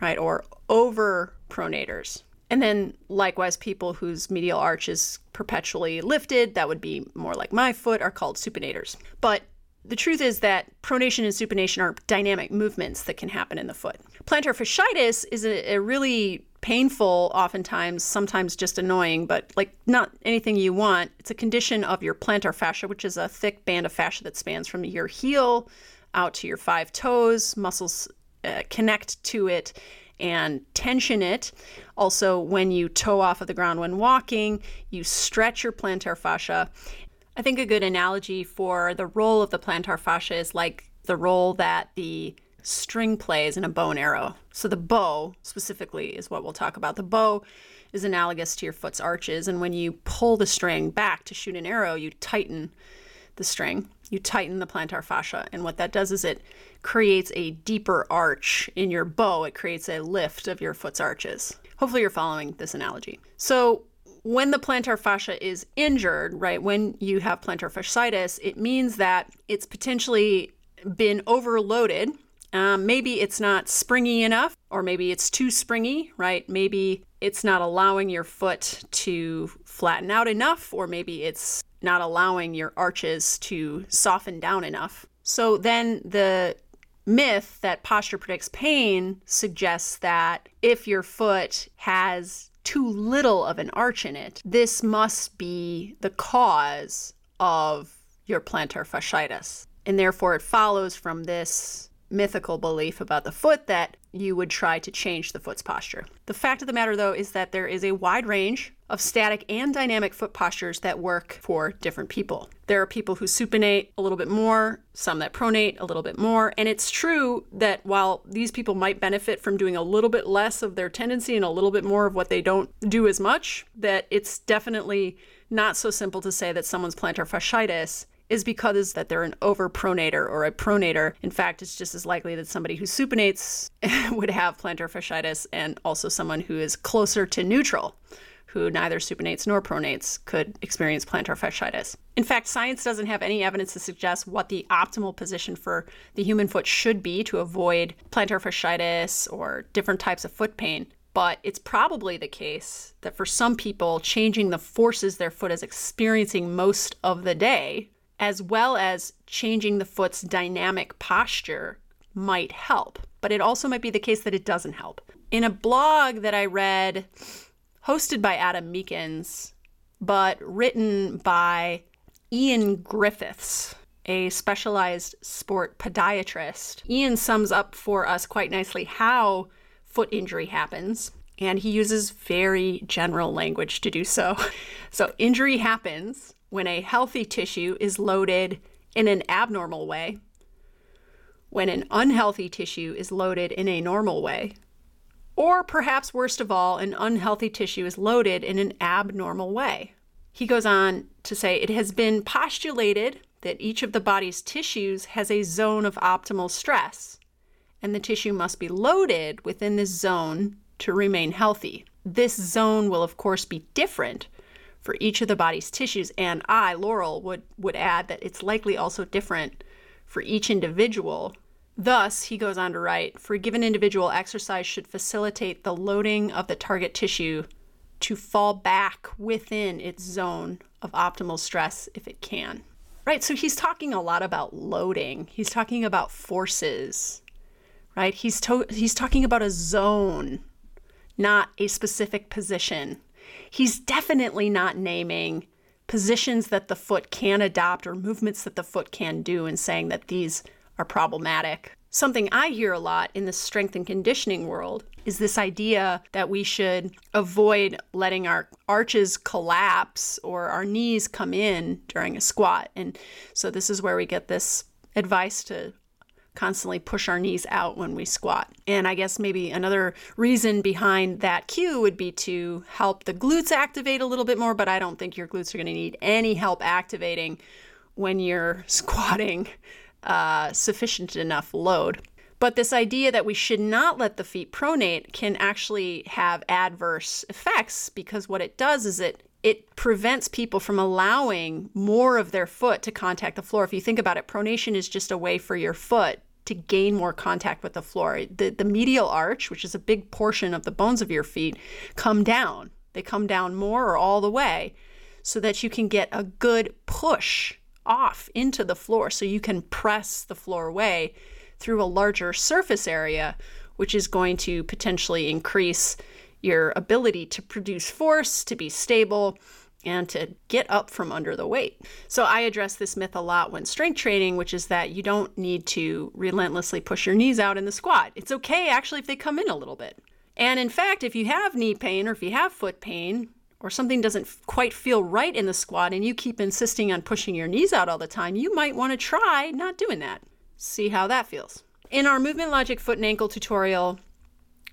right? Or over pronators. And then likewise, people whose medial arch is perpetually lifted, that would be more like my foot, are called supinators. But the truth is that pronation and supination are dynamic movements that can happen in the foot. Plantar fasciitis is a, a, really painful, oftentimes, sometimes just annoying, but like not anything you want. It's a condition of your plantar fascia, which is a thick band of fascia that spans from your heel out to your five toes. Muscles uh, connect to it and tension it. Also, when you toe off of the ground when walking, you stretch your plantar fascia. I think a good analogy for the role of the plantar fascia is like the role that the string plays in a bow and arrow. So the bow specifically is what we'll talk about. The bow is analogous to your foot's arches, and when you pull the string back to shoot an arrow, you tighten the string. You tighten the plantar fascia, and what that does is it creates a deeper arch in your bow. It creates a lift of your foot's arches. Hopefully, you're following this analogy. So, when the plantar fascia is injured, right, when you have plantar fasciitis, it means that it's potentially been overloaded. Um, maybe it's not springy enough, or maybe it's too springy, right? Maybe it's not allowing your foot to flatten out enough, or maybe it's not allowing your arches to soften down enough. So then the myth that posture predicts pain suggests that if your foot has too little of an arch in it, this must be the cause of your plantar fasciitis. And therefore, it follows from this mythical belief about the foot that you would try to change the foot's posture. The fact of the matter, though, is that there is a wide range of static and dynamic foot postures that work for different people. There are people who supinate a little bit more, some that pronate a little bit more, and it's true that while these people might benefit from doing a little bit less of their tendency and a little bit more of what they don't do as much, that it's definitely not so simple to say that someone's plantar fasciitis is because that they're an overpronator or a pronator. In fact, it's just as likely that somebody who supinates would have plantar fasciitis and also someone who is closer to neutral who neither supinates nor pronates could experience plantar fasciitis. In fact, science doesn't have any evidence to suggest what the optimal position for the human foot should be to avoid plantar fasciitis or different types of foot pain. But it's probably the case that for some people, changing the forces their foot is experiencing most of the day as well as changing the foot's dynamic posture might help. But it also might be the case that it doesn't help. In a blog that I read, hosted by Adam Meakins, but written by Ian Griffiths, a specialized sport podiatrist, Ian sums up for us quite nicely how foot injury happens. And he uses very general language to do so. So, injury happens when a healthy tissue is loaded in an abnormal way, when an unhealthy tissue is loaded in a normal way, or perhaps worst of all, an unhealthy tissue is loaded in an abnormal way. He goes on to say it has been postulated that each of the body's tissues has a zone of optimal stress, and the tissue must be loaded within this zone to remain healthy. This zone will, of course, be different for each of the body's tissues. And I, Laurel, would, would add that it's likely also different for each individual. Thus, he goes on to write for a given individual, exercise should facilitate the loading of the target tissue to fall back within its zone of optimal stress if it can. Right, so he's talking a lot about loading. He's talking about forces, right? He's to- he's talking about a zone, not a specific position he's definitely not naming positions that the foot can adopt or movements that the foot can do and saying that these are problematic. Something I hear a lot in the strength and conditioning world is this idea that we should avoid letting our arches collapse or our knees come in during a squat. And so this is where we get this advice to constantly push our knees out when we squat. And I guess maybe another reason behind that cue would be to help the glutes activate a little bit more, but I don't think your glutes are going to need any help activating when you're squatting uh, sufficient enough load. But this idea that we should not let the feet pronate can actually have adverse effects because what it does is it it prevents people from allowing more of their foot to contact the floor. If you think about it, pronation is just a way for your foot to gain more contact with the floor. The, the medial arch, which is a big portion of the bones of your feet, come down. They come down more or all the way so that you can get a good push off into the floor so you can press the floor away through a larger surface area, which is going to potentially increase your ability to produce force, to be stable, and to get up from under the weight. So I address this myth a lot when strength training, which is that you don't need to relentlessly push your knees out in the squat. It's okay actually if they come in a little bit. And in fact, if you have knee pain or if you have foot pain, or something doesn't quite feel right in the squat and you keep insisting on pushing your knees out all the time, you might want to try not doing that. See how that feels. In our movement logic foot and ankle tutorial,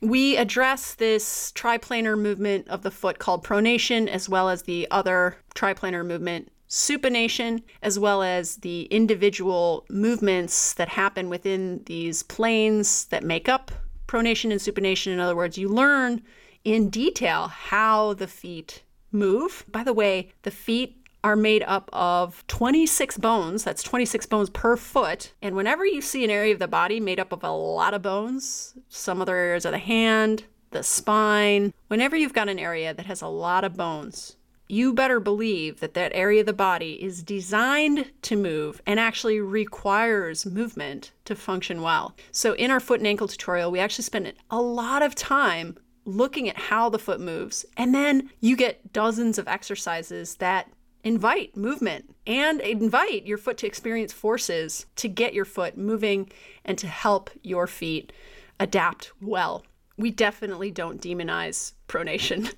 we address this triplanar movement of the foot called pronation, as well as the other triplanar movement, supination, as well as the individual movements that happen within these planes that make up pronation and supination. In other words, you learn in detail how the feet move. By the way, the feet are made up of 26 bones. That's 26 bones per foot. And whenever you see an area of the body made up of a lot of bones, some other areas of the hand, the spine, whenever you've got an area that has a lot of bones, you better believe that that area of the body is designed to move and actually requires movement to function well. So, in our foot and ankle tutorial, we actually spend a lot of time looking at how the foot moves. And then you get dozens of exercises that invite movement and invite your foot to experience forces to get your foot moving and to help your feet adapt well. We definitely don't demonize pronation.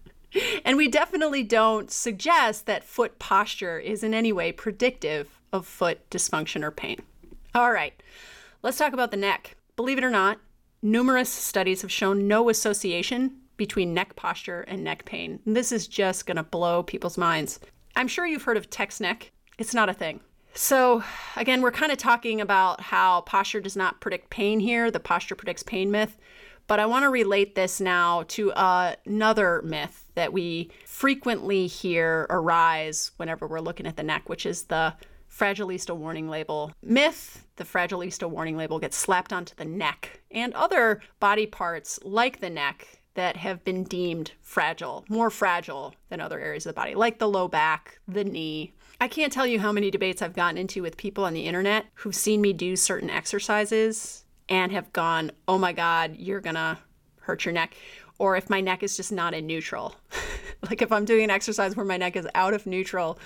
and we definitely don't suggest that foot posture is in any way predictive of foot dysfunction or pain. All right, let's talk about the neck. Believe it or not, Numerous studies have shown no association between neck posture and neck pain. And this is just going to blow people's minds. I'm sure you've heard of text neck. It's not a thing. So, again, we're kind of talking about how posture does not predict pain here, the posture predicts pain myth. But I want to relate this now to uh, another myth that we frequently hear arise whenever we're looking at the neck, which is the Fragilista warning label myth. The Fragilista warning label gets slapped onto the neck and other body parts like the neck that have been deemed fragile, more fragile than other areas of the body, like the low back, the knee. I can't tell you how many debates I've gotten into with people on the internet who've seen me do certain exercises and have gone, oh my God, you're gonna hurt your neck. Or if my neck is just not in neutral. like if I'm doing an exercise where my neck is out of neutral,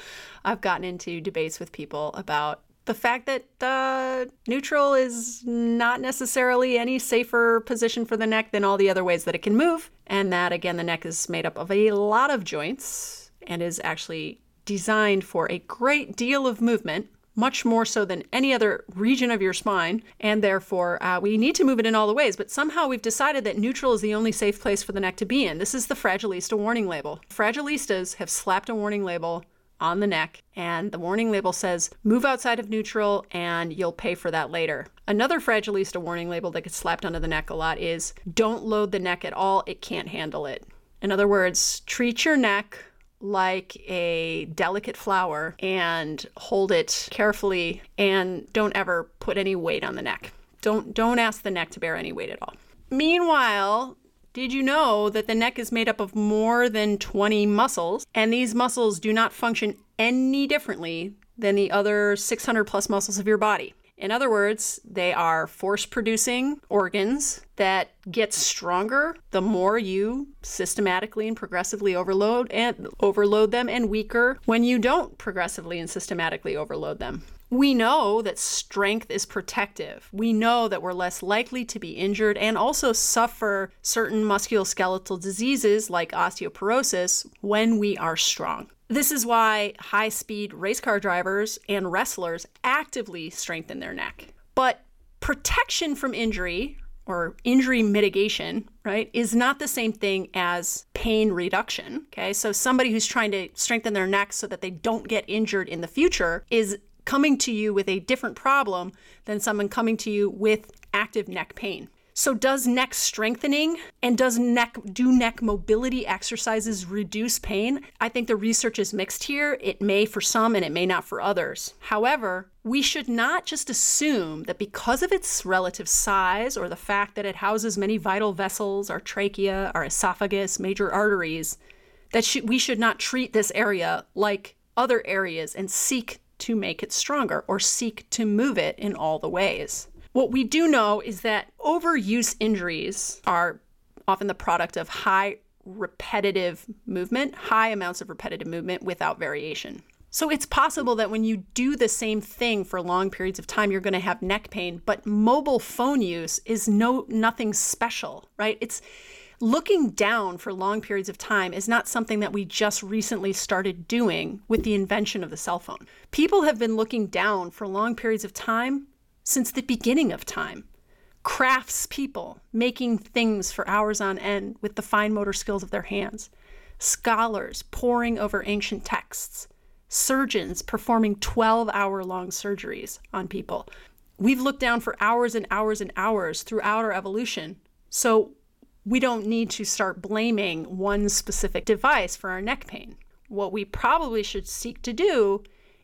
I've gotten into debates with people about the fact that uh, neutral is not necessarily any safer position for the neck than all the other ways that it can move. And that, again, the neck is made up of a lot of joints and is actually designed for a great deal of movement much more so than any other region of your spine, and therefore uh, we need to move it in all the ways. But somehow we've decided that neutral is the only safe place for the neck to be in. This is the Fragilista warning label. Fragilistas have slapped a warning label on the neck, and the warning label says, move outside of neutral and you'll pay for that later. Another Fragilista warning label that gets slapped onto the neck a lot is, don't load the neck at all, it can't handle it. In other words, treat your neck like a delicate flower and hold it carefully and don't ever put any weight on the neck. Don't don't ask the neck to bear any weight at all. Meanwhile, did you know that the neck is made up of more than 20 muscles and these muscles do not function any differently than the other 600 plus muscles of your body? In other words, they are force producing organs that get stronger the more you systematically and progressively overload and overload them and weaker when you don't progressively and systematically overload them. We know that strength is protective. We know that we're less likely to be injured and also suffer certain musculoskeletal diseases like osteoporosis when we are strong. This is why high speed race car drivers and wrestlers actively strengthen their neck. But protection from injury or injury mitigation, right, is not the same thing as pain reduction. Okay, so somebody who's trying to strengthen their neck so that they don't get injured in the future is coming to you with a different problem than someone coming to you with active neck pain. So does neck strengthening and does neck do neck mobility exercises reduce pain? I think the research is mixed here. It may for some and it may not for others. However, we should not just assume that because of its relative size or the fact that it houses many vital vessels, our trachea, our esophagus, major arteries, that we should not treat this area like other areas and seek to make it stronger or seek to move it in all the ways. What we do know is that overuse injuries are often the product of high repetitive movement, high amounts of repetitive movement without variation. So it's possible that when you do the same thing for long periods of time, you're going to have neck pain, but mobile phone use is no nothing special, right? It's Looking down for long periods of time is not something that we just recently started doing with the invention of the cell phone. People have been looking down for long periods of time since the beginning of time. Crafts people making things for hours on end with the fine motor skills of their hands, scholars poring over ancient texts, surgeons performing 12 hour long surgeries on people. We've looked down for hours and hours and hours throughout our evolution. So we don't need to start blaming one specific device for our neck pain. What we probably should seek to do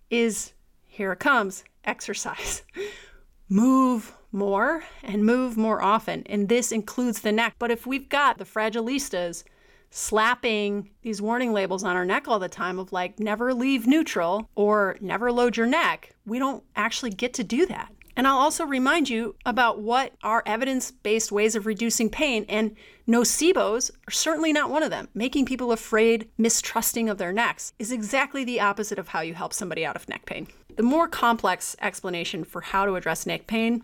is here it comes exercise. move more and move more often. And this includes the neck. But if we've got the fragilistas slapping these warning labels on our neck all the time of like never leave neutral or never load your neck, we don't actually get to do that. And I'll also remind you about what are evidence based ways of reducing pain, and nocebos are certainly not one of them. Making people afraid, mistrusting of their necks is exactly the opposite of how you help somebody out of neck pain. The more complex explanation for how to address neck pain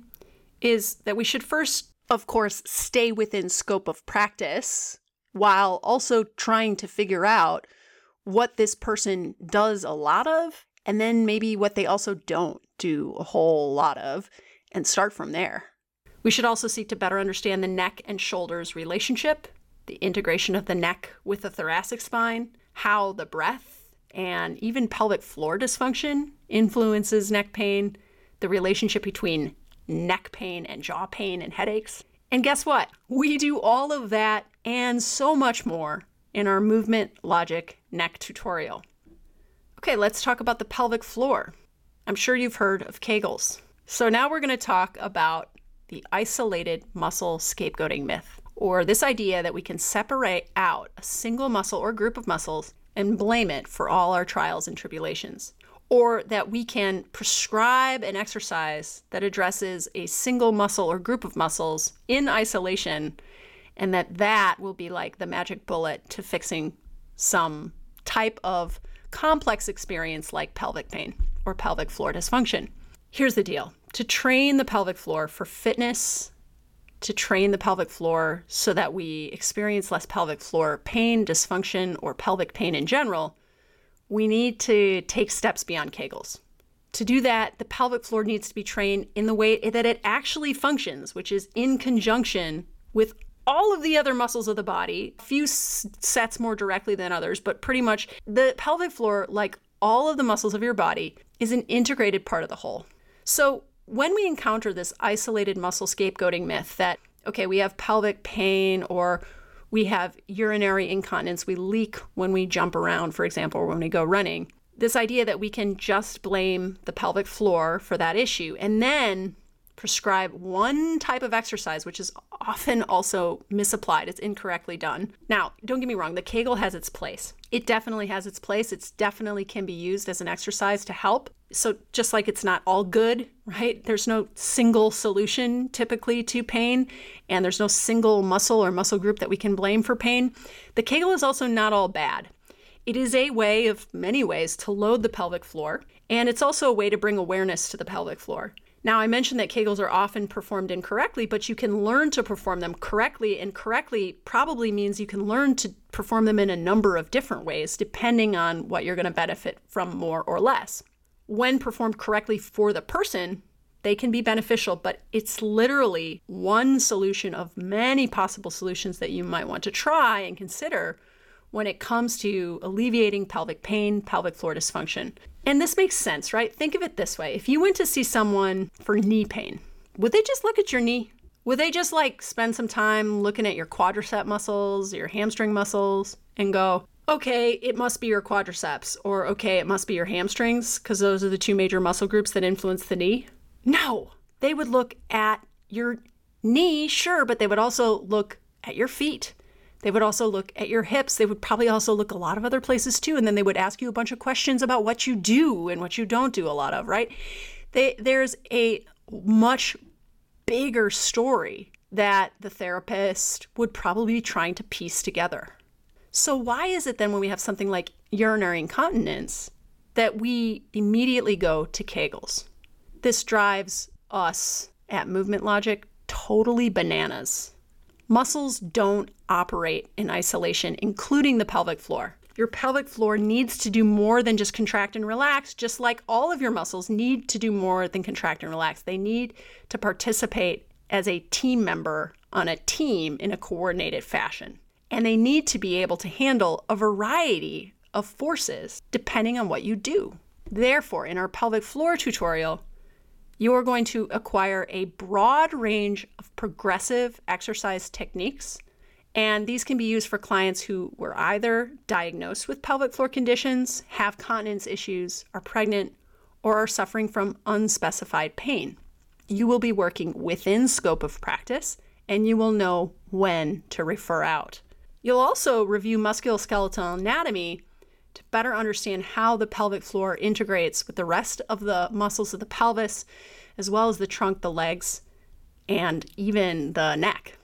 is that we should first, of course, stay within scope of practice while also trying to figure out what this person does a lot of and then maybe what they also don't do a whole lot of and start from there. We should also seek to better understand the neck and shoulders relationship, the integration of the neck with the thoracic spine, how the breath and even pelvic floor dysfunction influences neck pain, the relationship between neck pain and jaw pain and headaches. And guess what? We do all of that and so much more in our movement logic neck tutorial. Okay, let's talk about the pelvic floor. I'm sure you've heard of Kegels. So now we're going to talk about the isolated muscle scapegoating myth, or this idea that we can separate out a single muscle or group of muscles and blame it for all our trials and tribulations or that we can prescribe an exercise that addresses a single muscle or group of muscles in isolation and that that will be like the magic bullet to fixing some type of complex experience like pelvic pain or pelvic floor dysfunction. Here's the deal to train the pelvic floor for fitness, to train the pelvic floor so that we experience less pelvic floor pain, dysfunction, or pelvic pain in general, we need to take steps beyond Kegels. To do that, the pelvic floor needs to be trained in the way that it actually functions, which is in conjunction with all of the other muscles of the body, a few sets more directly than others, but pretty much the pelvic floor, like all of the muscles of your body, is an integrated part of the whole. So when we encounter this isolated muscle scapegoating myth that, okay, we have pelvic pain or we have urinary incontinence, we leak when we jump around, for example, or when we go running. This idea that we can just blame the pelvic floor for that issue and then prescribe one type of exercise, which is often also misapplied. It's incorrectly done. Now, don't get me wrong, the Kegel has its place. It definitely has its place. It definitely can be used as an exercise to help. So, just like it's not all good, right? There's no single solution typically to pain, and there's no single muscle or muscle group that we can blame for pain. The Kegel is also not all bad. It is a way of many ways to load the pelvic floor, and it's also a way to bring awareness to the pelvic floor. Now, I mentioned that Kegels are often performed incorrectly, but you can learn to perform them correctly, and correctly probably means you can learn to perform them in a number of different ways, depending on what you're going to benefit from more or less. When performed correctly for the person, they can be beneficial, but it's literally one solution of many possible solutions that you might want to try and consider when it comes to alleviating pelvic pain, pelvic floor dysfunction. And this makes sense, right? Think of it this way if you went to see someone for knee pain, would they just look at your knee? Would they just like spend some time looking at your quadricep muscles, your hamstring muscles, and go, okay, it must be your quadriceps, or okay, it must be your hamstrings, because those are the two major muscle groups that influence the knee? No, they would look at your knee, sure, but they would also look at your feet. They would also look at your hips. They would probably also look a lot of other places too. And then they would ask you a bunch of questions about what you do and what you don't do a lot of, right? They, there's a much bigger story that the therapist would probably be trying to piece together. So, why is it then when we have something like urinary incontinence that we immediately go to Kegels? This drives us at Movement Logic totally bananas Muscles don't operate in isolation, including the pelvic floor. Your pelvic floor needs to do more than just contract and relax, just like all of your muscles need to do more than contract and relax. They need to participate as a team member on a team in a coordinated fashion. And they need to be able to handle a variety of forces depending on what you do. Therefore, in our pelvic floor tutorial, you are going to acquire a broad range of progressive exercise techniques. And these can be used for clients who were either diagnosed with pelvic floor conditions, have continence issues, are pregnant, or are suffering from unspecified pain. You will be working within scope of practice and you will know when to refer out. You'll also review musculoskeletal anatomy to better understand how the pelvic floor integrates with the rest of the muscles of the pelvis, as well as the trunk, the legs, and even the neck.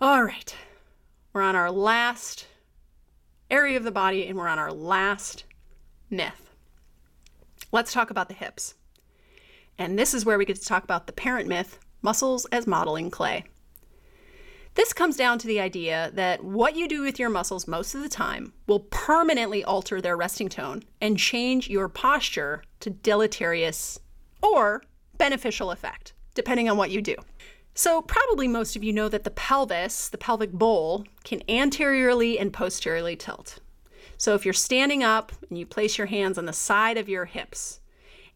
All right, we're on our last area of the body and we're on our last myth. Let's talk about the hips. And this is where we get to talk about the parent myth muscles as modeling clay. This comes down to the idea that what you do with your muscles most of the time will permanently alter their resting tone and change your posture to deleterious or beneficial effect, depending on what you do. So, probably most of you know that the pelvis, the pelvic bowl, can anteriorly and posteriorly tilt. So, if you're standing up and you place your hands on the side of your hips,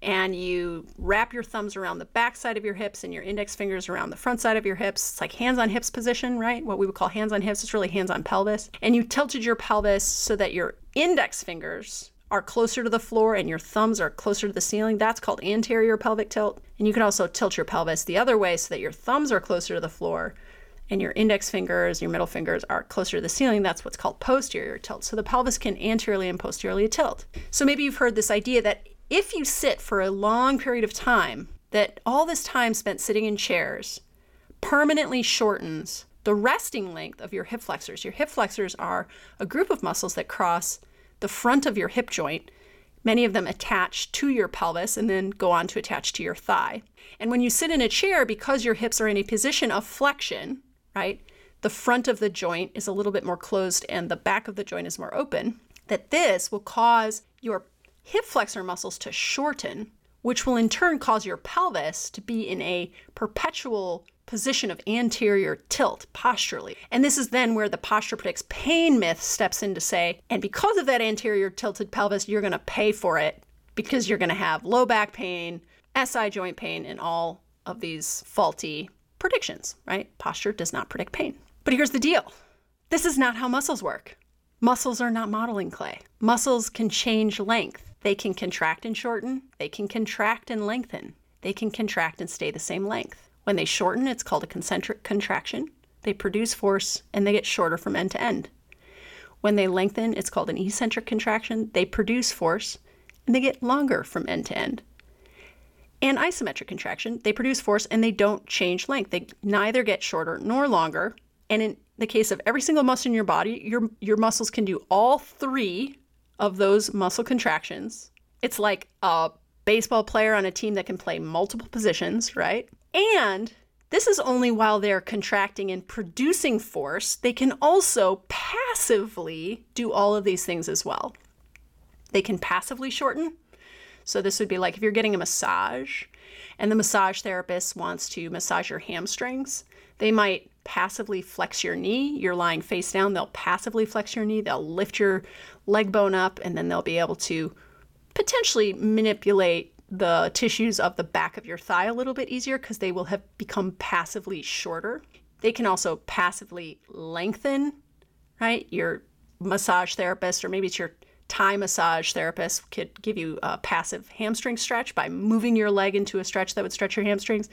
and you wrap your thumbs around the back side of your hips and your index fingers around the front side of your hips. It's like hands on hips position, right? What we would call hands on hips. It's really hands on pelvis. And you tilted your pelvis so that your index fingers are closer to the floor and your thumbs are closer to the ceiling. That's called anterior pelvic tilt. And you can also tilt your pelvis the other way so that your thumbs are closer to the floor and your index fingers, your middle fingers are closer to the ceiling. That's what's called posterior tilt. So the pelvis can anteriorly and posteriorly tilt. So maybe you've heard this idea that if you sit for a long period of time, that all this time spent sitting in chairs permanently shortens the resting length of your hip flexors. Your hip flexors are a group of muscles that cross the front of your hip joint, many of them attach to your pelvis and then go on to attach to your thigh. And when you sit in a chair, because your hips are in a position of flexion, right, the front of the joint is a little bit more closed and the back of the joint is more open, that this will cause your hip flexor muscles to shorten, which will in turn cause your pelvis to be in a perpetual position of anterior tilt posturally. And this is then where the posture predicts pain myth steps in to say, and because of that anterior tilted pelvis, you're going to pay for it because you're going to have low back pain, SI joint pain, and all of these faulty predictions, right? Posture does not predict pain. But here's the deal this is not how muscles work. Muscles are not modeling clay. Muscles can change length. They can contract and shorten, they can contract and lengthen, they can contract and stay the same length. When they shorten, it's called a concentric contraction. They produce force and they get shorter from end to end. When they lengthen, it's called an eccentric contraction. They produce force and they get longer from end to end. And isometric contraction, they produce force and they don't change length. They neither get shorter nor longer. And in the case of every single muscle in your body, your, your muscles can do all three of those muscle contractions. It's like a baseball player on a team that can play multiple positions, right? And this is only while they're contracting and producing force. They can also passively do all of these things as well. They can passively shorten. So, this would be like if you're getting a massage and the massage therapist wants to massage your hamstrings, they might passively flex your knee. You're lying face down, they'll passively flex your knee. They'll lift your leg bone up, and then they'll be able to potentially manipulate the tissues of the back of your thigh a little bit easier because they will have become passively shorter. They can also passively lengthen, right? Your massage therapist, or maybe it's your Thai massage therapist, could give you a passive hamstring stretch by moving your leg into a stretch that would stretch your hamstrings.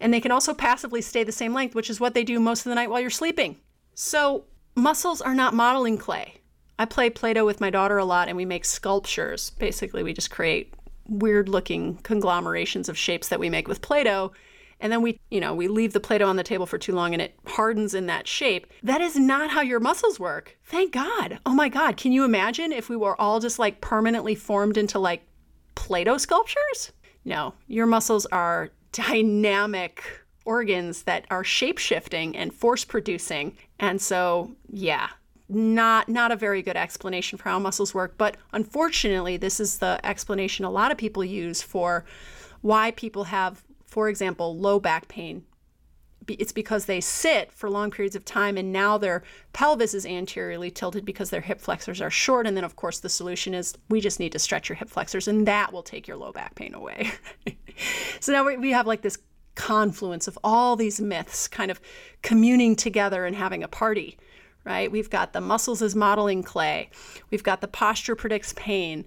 And they can also passively stay the same length, which is what they do most of the night while you're sleeping. So, muscles are not modeling clay. I play Play Doh with my daughter a lot, and we make sculptures. Basically, we just create weird looking conglomerations of shapes that we make with Play Doh. And then we, you know, we leave the Play Doh on the table for too long and it hardens in that shape. That is not how your muscles work. Thank God. Oh my God. Can you imagine if we were all just like permanently formed into like Play Doh sculptures? No, your muscles are dynamic organs that are shape shifting and force producing. And so, yeah, not not a very good explanation for how muscles work but unfortunately this is the explanation a lot of people use for why people have for example low back pain it's because they sit for long periods of time and now their pelvis is anteriorly tilted because their hip flexors are short and then of course the solution is we just need to stretch your hip flexors and that will take your low back pain away so now we have like this confluence of all these myths kind of communing together and having a party right? We've got the muscles as modeling clay. We've got the posture predicts pain.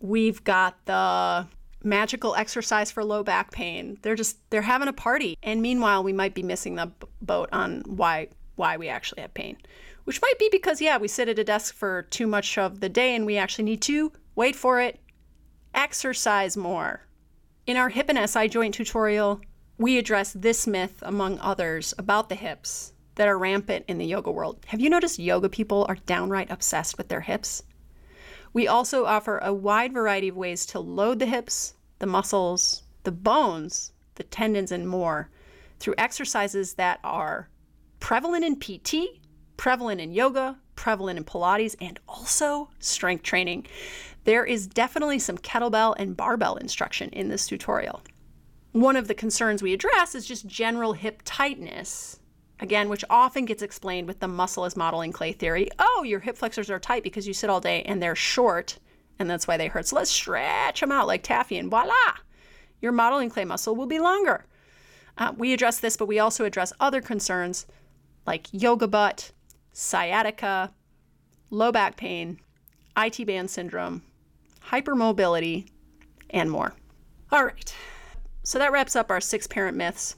We've got the magical exercise for low back pain. They're just they're having a party. And meanwhile, we might be missing the boat on why why we actually have pain. Which might be because yeah, we sit at a desk for too much of the day and we actually need to wait for it exercise more. In our hip and SI joint tutorial, we address this myth among others about the hips that are rampant in the yoga world. Have you noticed yoga people are downright obsessed with their hips? We also offer a wide variety of ways to load the hips, the muscles, the bones, the tendons, and more through exercises that are prevalent in PT, prevalent in yoga, prevalent in Pilates, and also strength training. There is definitely some kettlebell and barbell instruction in this tutorial. One of the concerns we address is just general hip tightness again, which often gets explained with the muscle as modeling clay theory. Oh, your hip flexors are tight because you sit all day and they're short, and that's why they hurt. So let's stretch them out like taffy, and voila, your modeling clay muscle will be longer. Uh, we address this, but we also address other concerns like yoga butt, sciatica, low back pain, IT band syndrome, hypermobility, and more. All right, so that wraps up our six parent myths.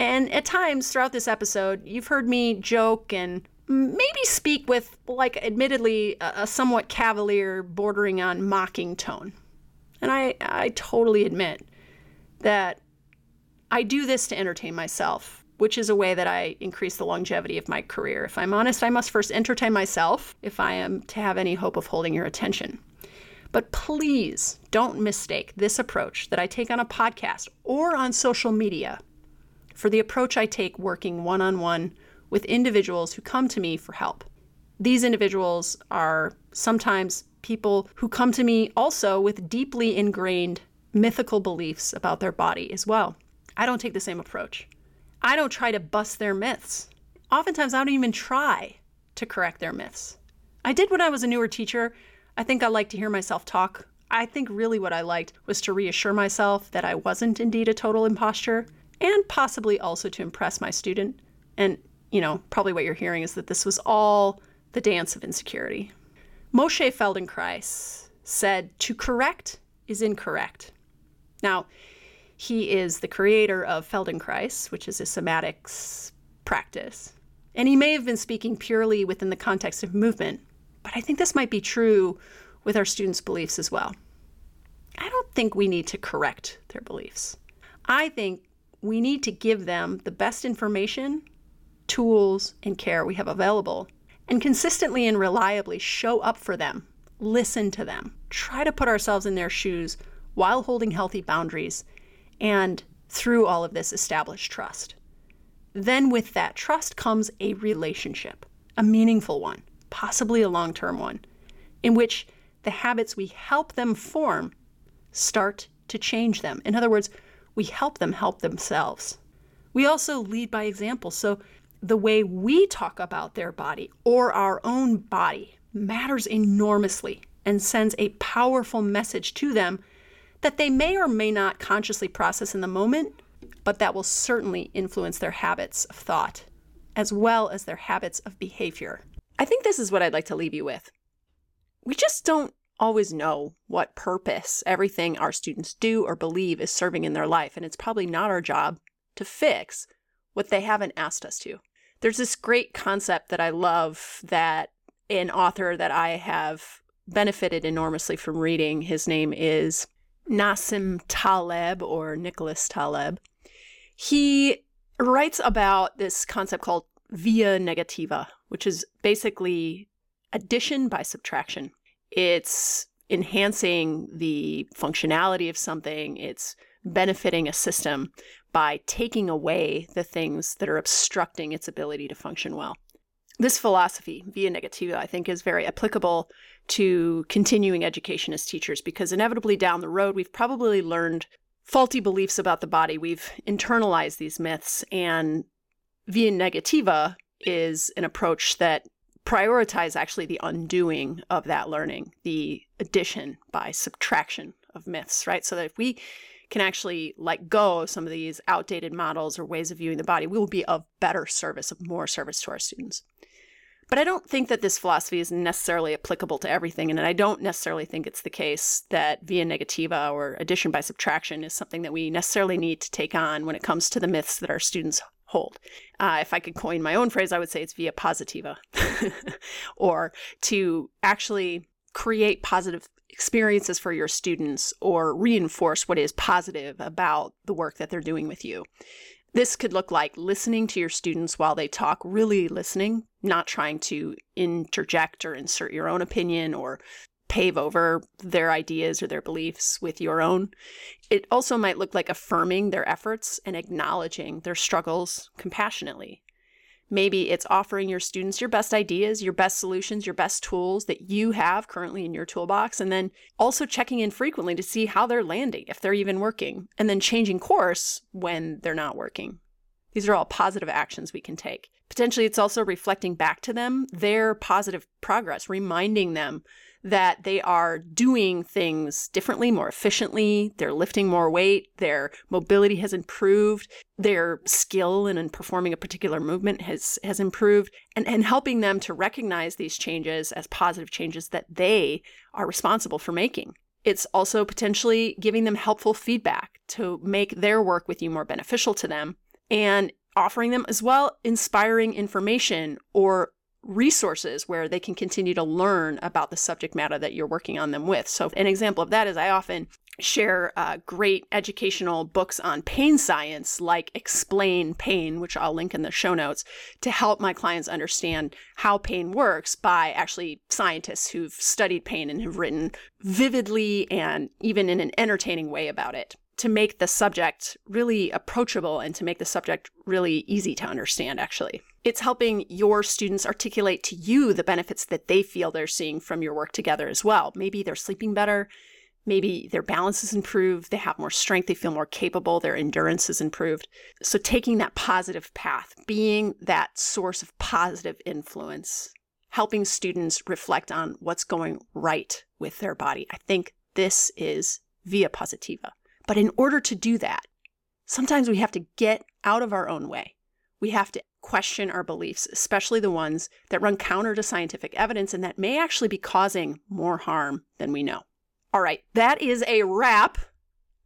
And at times throughout this episode, you've heard me joke and maybe speak with, like, admittedly, a, somewhat cavalier, bordering on mocking tone. And I, I totally admit that I do this to entertain myself, which is a way that I increase the longevity of my career. If I'm honest, I must first entertain myself if I am to have any hope of holding your attention. But please don't mistake this approach that I take on a podcast or on social media for the approach I take working one on one with individuals who come to me for help. These individuals are sometimes people who come to me also with deeply ingrained mythical beliefs about their body as well. I don't take the same approach. I don't try to bust their myths. Oftentimes, I don't even try to correct their myths. I did when I was a newer teacher. I think I liked to hear myself talk. I think really what I liked was to reassure myself that I wasn't indeed a total imposture and possibly also to impress my student. And, you know, probably what you're hearing is that this was all the dance of insecurity. Moshe Feldenkrais said, To correct is incorrect. Now, he is the creator of Feldenkrais, which is a somatics practice. And he may have been speaking purely within the context of movement, but I think this might be true with our students' beliefs as well. I don't think we need to correct their beliefs. I think we need to give them the best information, tools, and care we have available, and consistently and reliably show up for them, listen to them, try to put ourselves in their shoes while holding healthy boundaries, and through all of this, establish trust. Then, with that trust comes a relationship, a meaningful one, possibly a long term one, in which the habits we help them form start to change them. In other words, we help them help themselves. We also lead by example. So the way we talk about their body or our own body matters enormously and sends a powerful message to them that they may or may not consciously process in the moment, but that will certainly influence their habits of thought as well as their habits of behavior. I think this is what I'd like to leave you with. We just don't always know what purpose everything our students do or believe is serving in their life, and it's probably not our job to fix what they haven't asked us to. There's this great concept that I love that an author that I have benefited enormously from reading, his name is Nassim Taleb or Nicholas Taleb. He writes about this concept called via negativa, which is basically addition by subtraction it's enhancing the functionality of something, it's benefiting a system by taking away the things that are obstructing its ability to function well. This philosophy, via negativa, I think is very applicable to continuing education as teachers because inevitably down the road, we've probably learned faulty beliefs about the body. We've internalized these myths, and via negativa is an approach that prioritize actually the undoing of that learning, the addition by subtraction of myths, right? So that if we can actually let go of some of these outdated models or ways of viewing the body, we will be of better service, of more service to our students. But I don't think that this philosophy is necessarily applicable to everything. And I don't necessarily think it's the case that via negativa or addition by subtraction is something that we necessarily need to take on when it comes to the myths that our students hold. Uh, if I could coin my own phrase, I would say it's via positiva, or to actually create positive experiences for your students or reinforce what is positive about the work that they're doing with you. This could look like listening to your students while they talk, really listening, not trying to interject or insert your own opinion or pave over their ideas or their beliefs with your own. It also might look like affirming their efforts and acknowledging their struggles compassionately. Maybe it's offering your students your best ideas, your best solutions, your best tools that you have currently in your toolbox, and then also checking in frequently to see how they're landing, if they're even working, and then changing course when they're not working. These are all positive actions we can take. Potentially, it's also reflecting back to them their positive progress, reminding them that they are doing things differently, more efficiently. They're lifting more weight. Their mobility has improved. Their skill in, in performing a particular movement has, has improved. And, and helping them to recognize these changes as positive changes that they are responsible for making. It's also potentially giving them helpful feedback to make their work with you more beneficial to them and offering them as well inspiring information or resources where they can continue to learn about the subject matter that you're working on them with. So, an example of that is I often share uh, great educational books on pain science, like Explain Pain, which I'll link in the show notes, to help my clients understand how pain works by actually scientists who've studied pain and have written vividly and even in an entertaining way about it to make the subject really approachable and to make the subject really easy to understand, actually. It's helping your students articulate to you the benefits that they feel they're seeing from your work together as well. Maybe they're sleeping better. Maybe their balance is improved. They have more strength. They feel more capable. Their endurance is improved. So, taking that positive path, being that source of positive influence, helping students reflect on what's going right with their body. I think this is via positiva. But in order to do that, sometimes we have to get out of our own way. We have to question our beliefs, especially the ones that run counter to scientific evidence and that may actually be causing more harm than we know. All right, that is a wrap.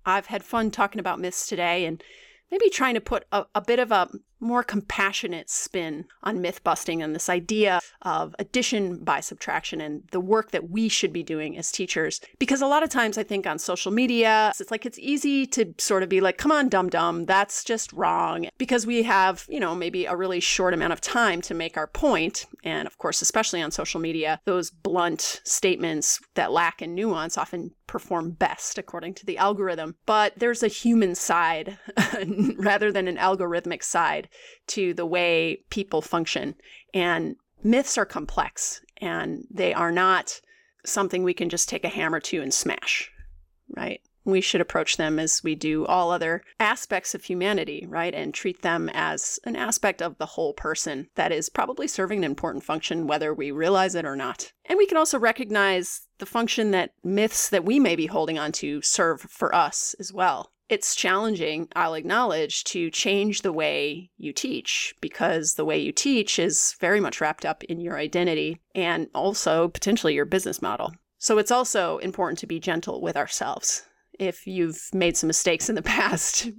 I've had fun talking about myths today and maybe trying to put a, a bit of a more compassionate spin on myth busting and this idea of addition by subtraction and the work that we should be doing as teachers. Because a lot of times I think on social media, it's like it's easy to sort of be like, come on, dum dum, that's just wrong. Because we have, you know, maybe a really short amount of time to make our point. And of course, especially on social media, those blunt statements that lack in nuance often perform best according to the algorithm. But there's a human side rather than an algorithmic side to the way people function. And myths are complex and they are not something we can just take a hammer to and smash, right? We should approach them as we do all other aspects of humanity, right? And treat them as an aspect of the whole person that is probably serving an important function, whether we realize it or not. And we can also recognize the function that myths that we may be holding on to serve for us as well it's challenging, I'll acknowledge, to change the way you teach because the way you teach is very much wrapped up in your identity and also potentially your business model. So it's also important to be gentle with ourselves. If you've made some mistakes in the past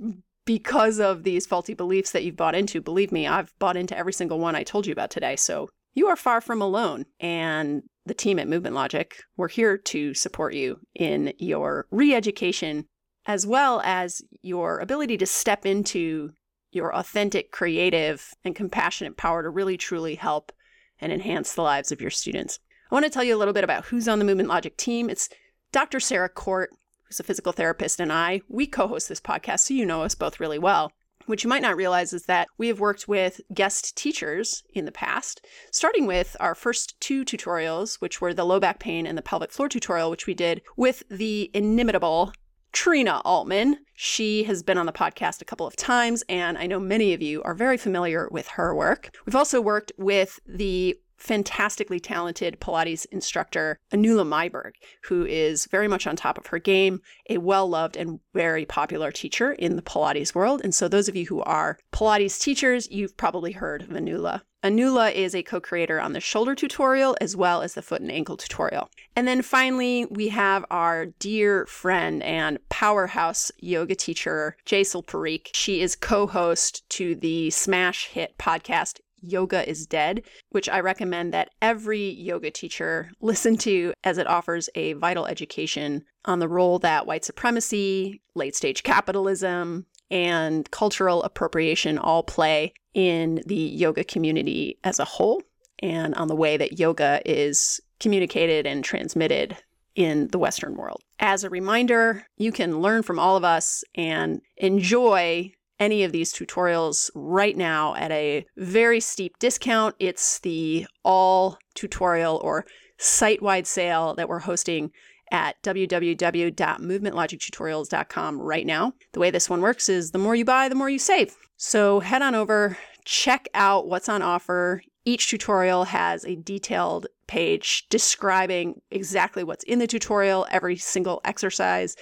because of these faulty beliefs that you've bought into, believe me, I've bought into every single one I told you about today. So you are far from alone. And the team at Movement Logic, we're here to support you in your re education as well as your ability to step into your authentic, creative, and compassionate power to really truly help and enhance the lives of your students. I want to tell you a little bit about who's on the Movement Logic team. It's Dr. Sarah Court, who's a physical therapist, and I, we co host this podcast, so you know us both really well. What you might not realize is that we have worked with guest teachers in the past, starting with our first two tutorials, which were the low back pain and the pelvic floor tutorial, which we did with the inimitable Trina Altman. She has been on the podcast a couple of times, and I know many of you are very familiar with her work. We've also worked with the fantastically talented Pilates instructor, Anula Maiberg, who is very much on top of her game, a well loved and very popular teacher in the Pilates world. And so, those of you who are Pilates teachers, you've probably heard of Anula. Anula is a co creator on the shoulder tutorial as well as the foot and ankle tutorial. And then finally, we have our dear friend and powerhouse yoga teacher, Jesal Parikh. She is co host to the smash hit podcast Yoga is Dead, which I recommend that every yoga teacher listen to as it offers a vital education on the role that white supremacy, late stage capitalism, and cultural appropriation all play in the yoga community as a whole, and on the way that yoga is communicated and transmitted in the Western world. As a reminder, you can learn from all of us and enjoy any of these tutorials right now at a very steep discount. It's the all tutorial or site wide sale that we're hosting at www.movementlogictutorials.com right now. The way this one works is the more you buy, the more you save. So head on over, check out what's on offer. Each tutorial has a detailed page describing exactly what's in the tutorial, every single exercise,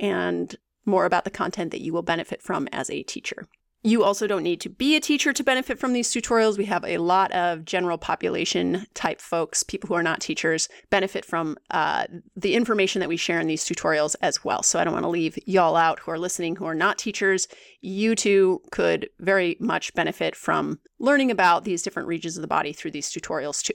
and more about the content that you will benefit from as a teacher. You also don't need to be a teacher to benefit from these tutorials. We have a lot of general population type folks, people who are not teachers, benefit from uh, the information that we share in these tutorials as well. So I don't want to leave y'all out who are listening who are not teachers. You too could very much benefit from learning about these different regions of the body through these tutorials too.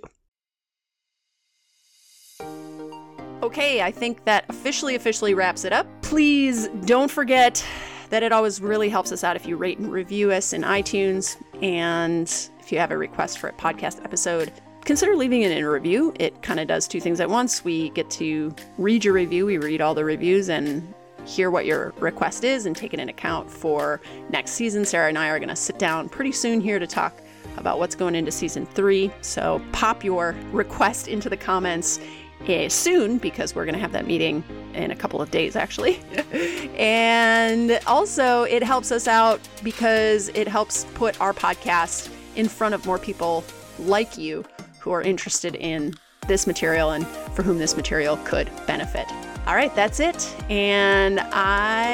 Okay, I think that officially, officially wraps it up. Please don't forget that it always really helps us out if you rate and review us in iTunes. And if you have a request for a podcast episode, consider leaving it in a review. It kind of does two things at once. We get to read your review, we read all the reviews and hear what your request is and take it in account for next season. Sarah and I are going to sit down pretty soon here to talk about what's going into season three. So pop your request into the comments Eh, soon because we're going to have that meeting in a couple of days, actually. and also, it helps us out because it helps put our podcast in front of more people like you who are interested in this material and for whom this material could benefit. All right, that's it. And I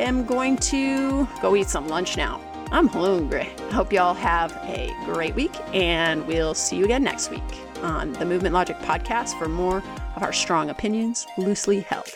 am going to go eat some lunch now. I'm hungry. Hope y'all have a great week, and we'll see you again next week on the Movement Logic podcast for more of our strong opinions loosely held.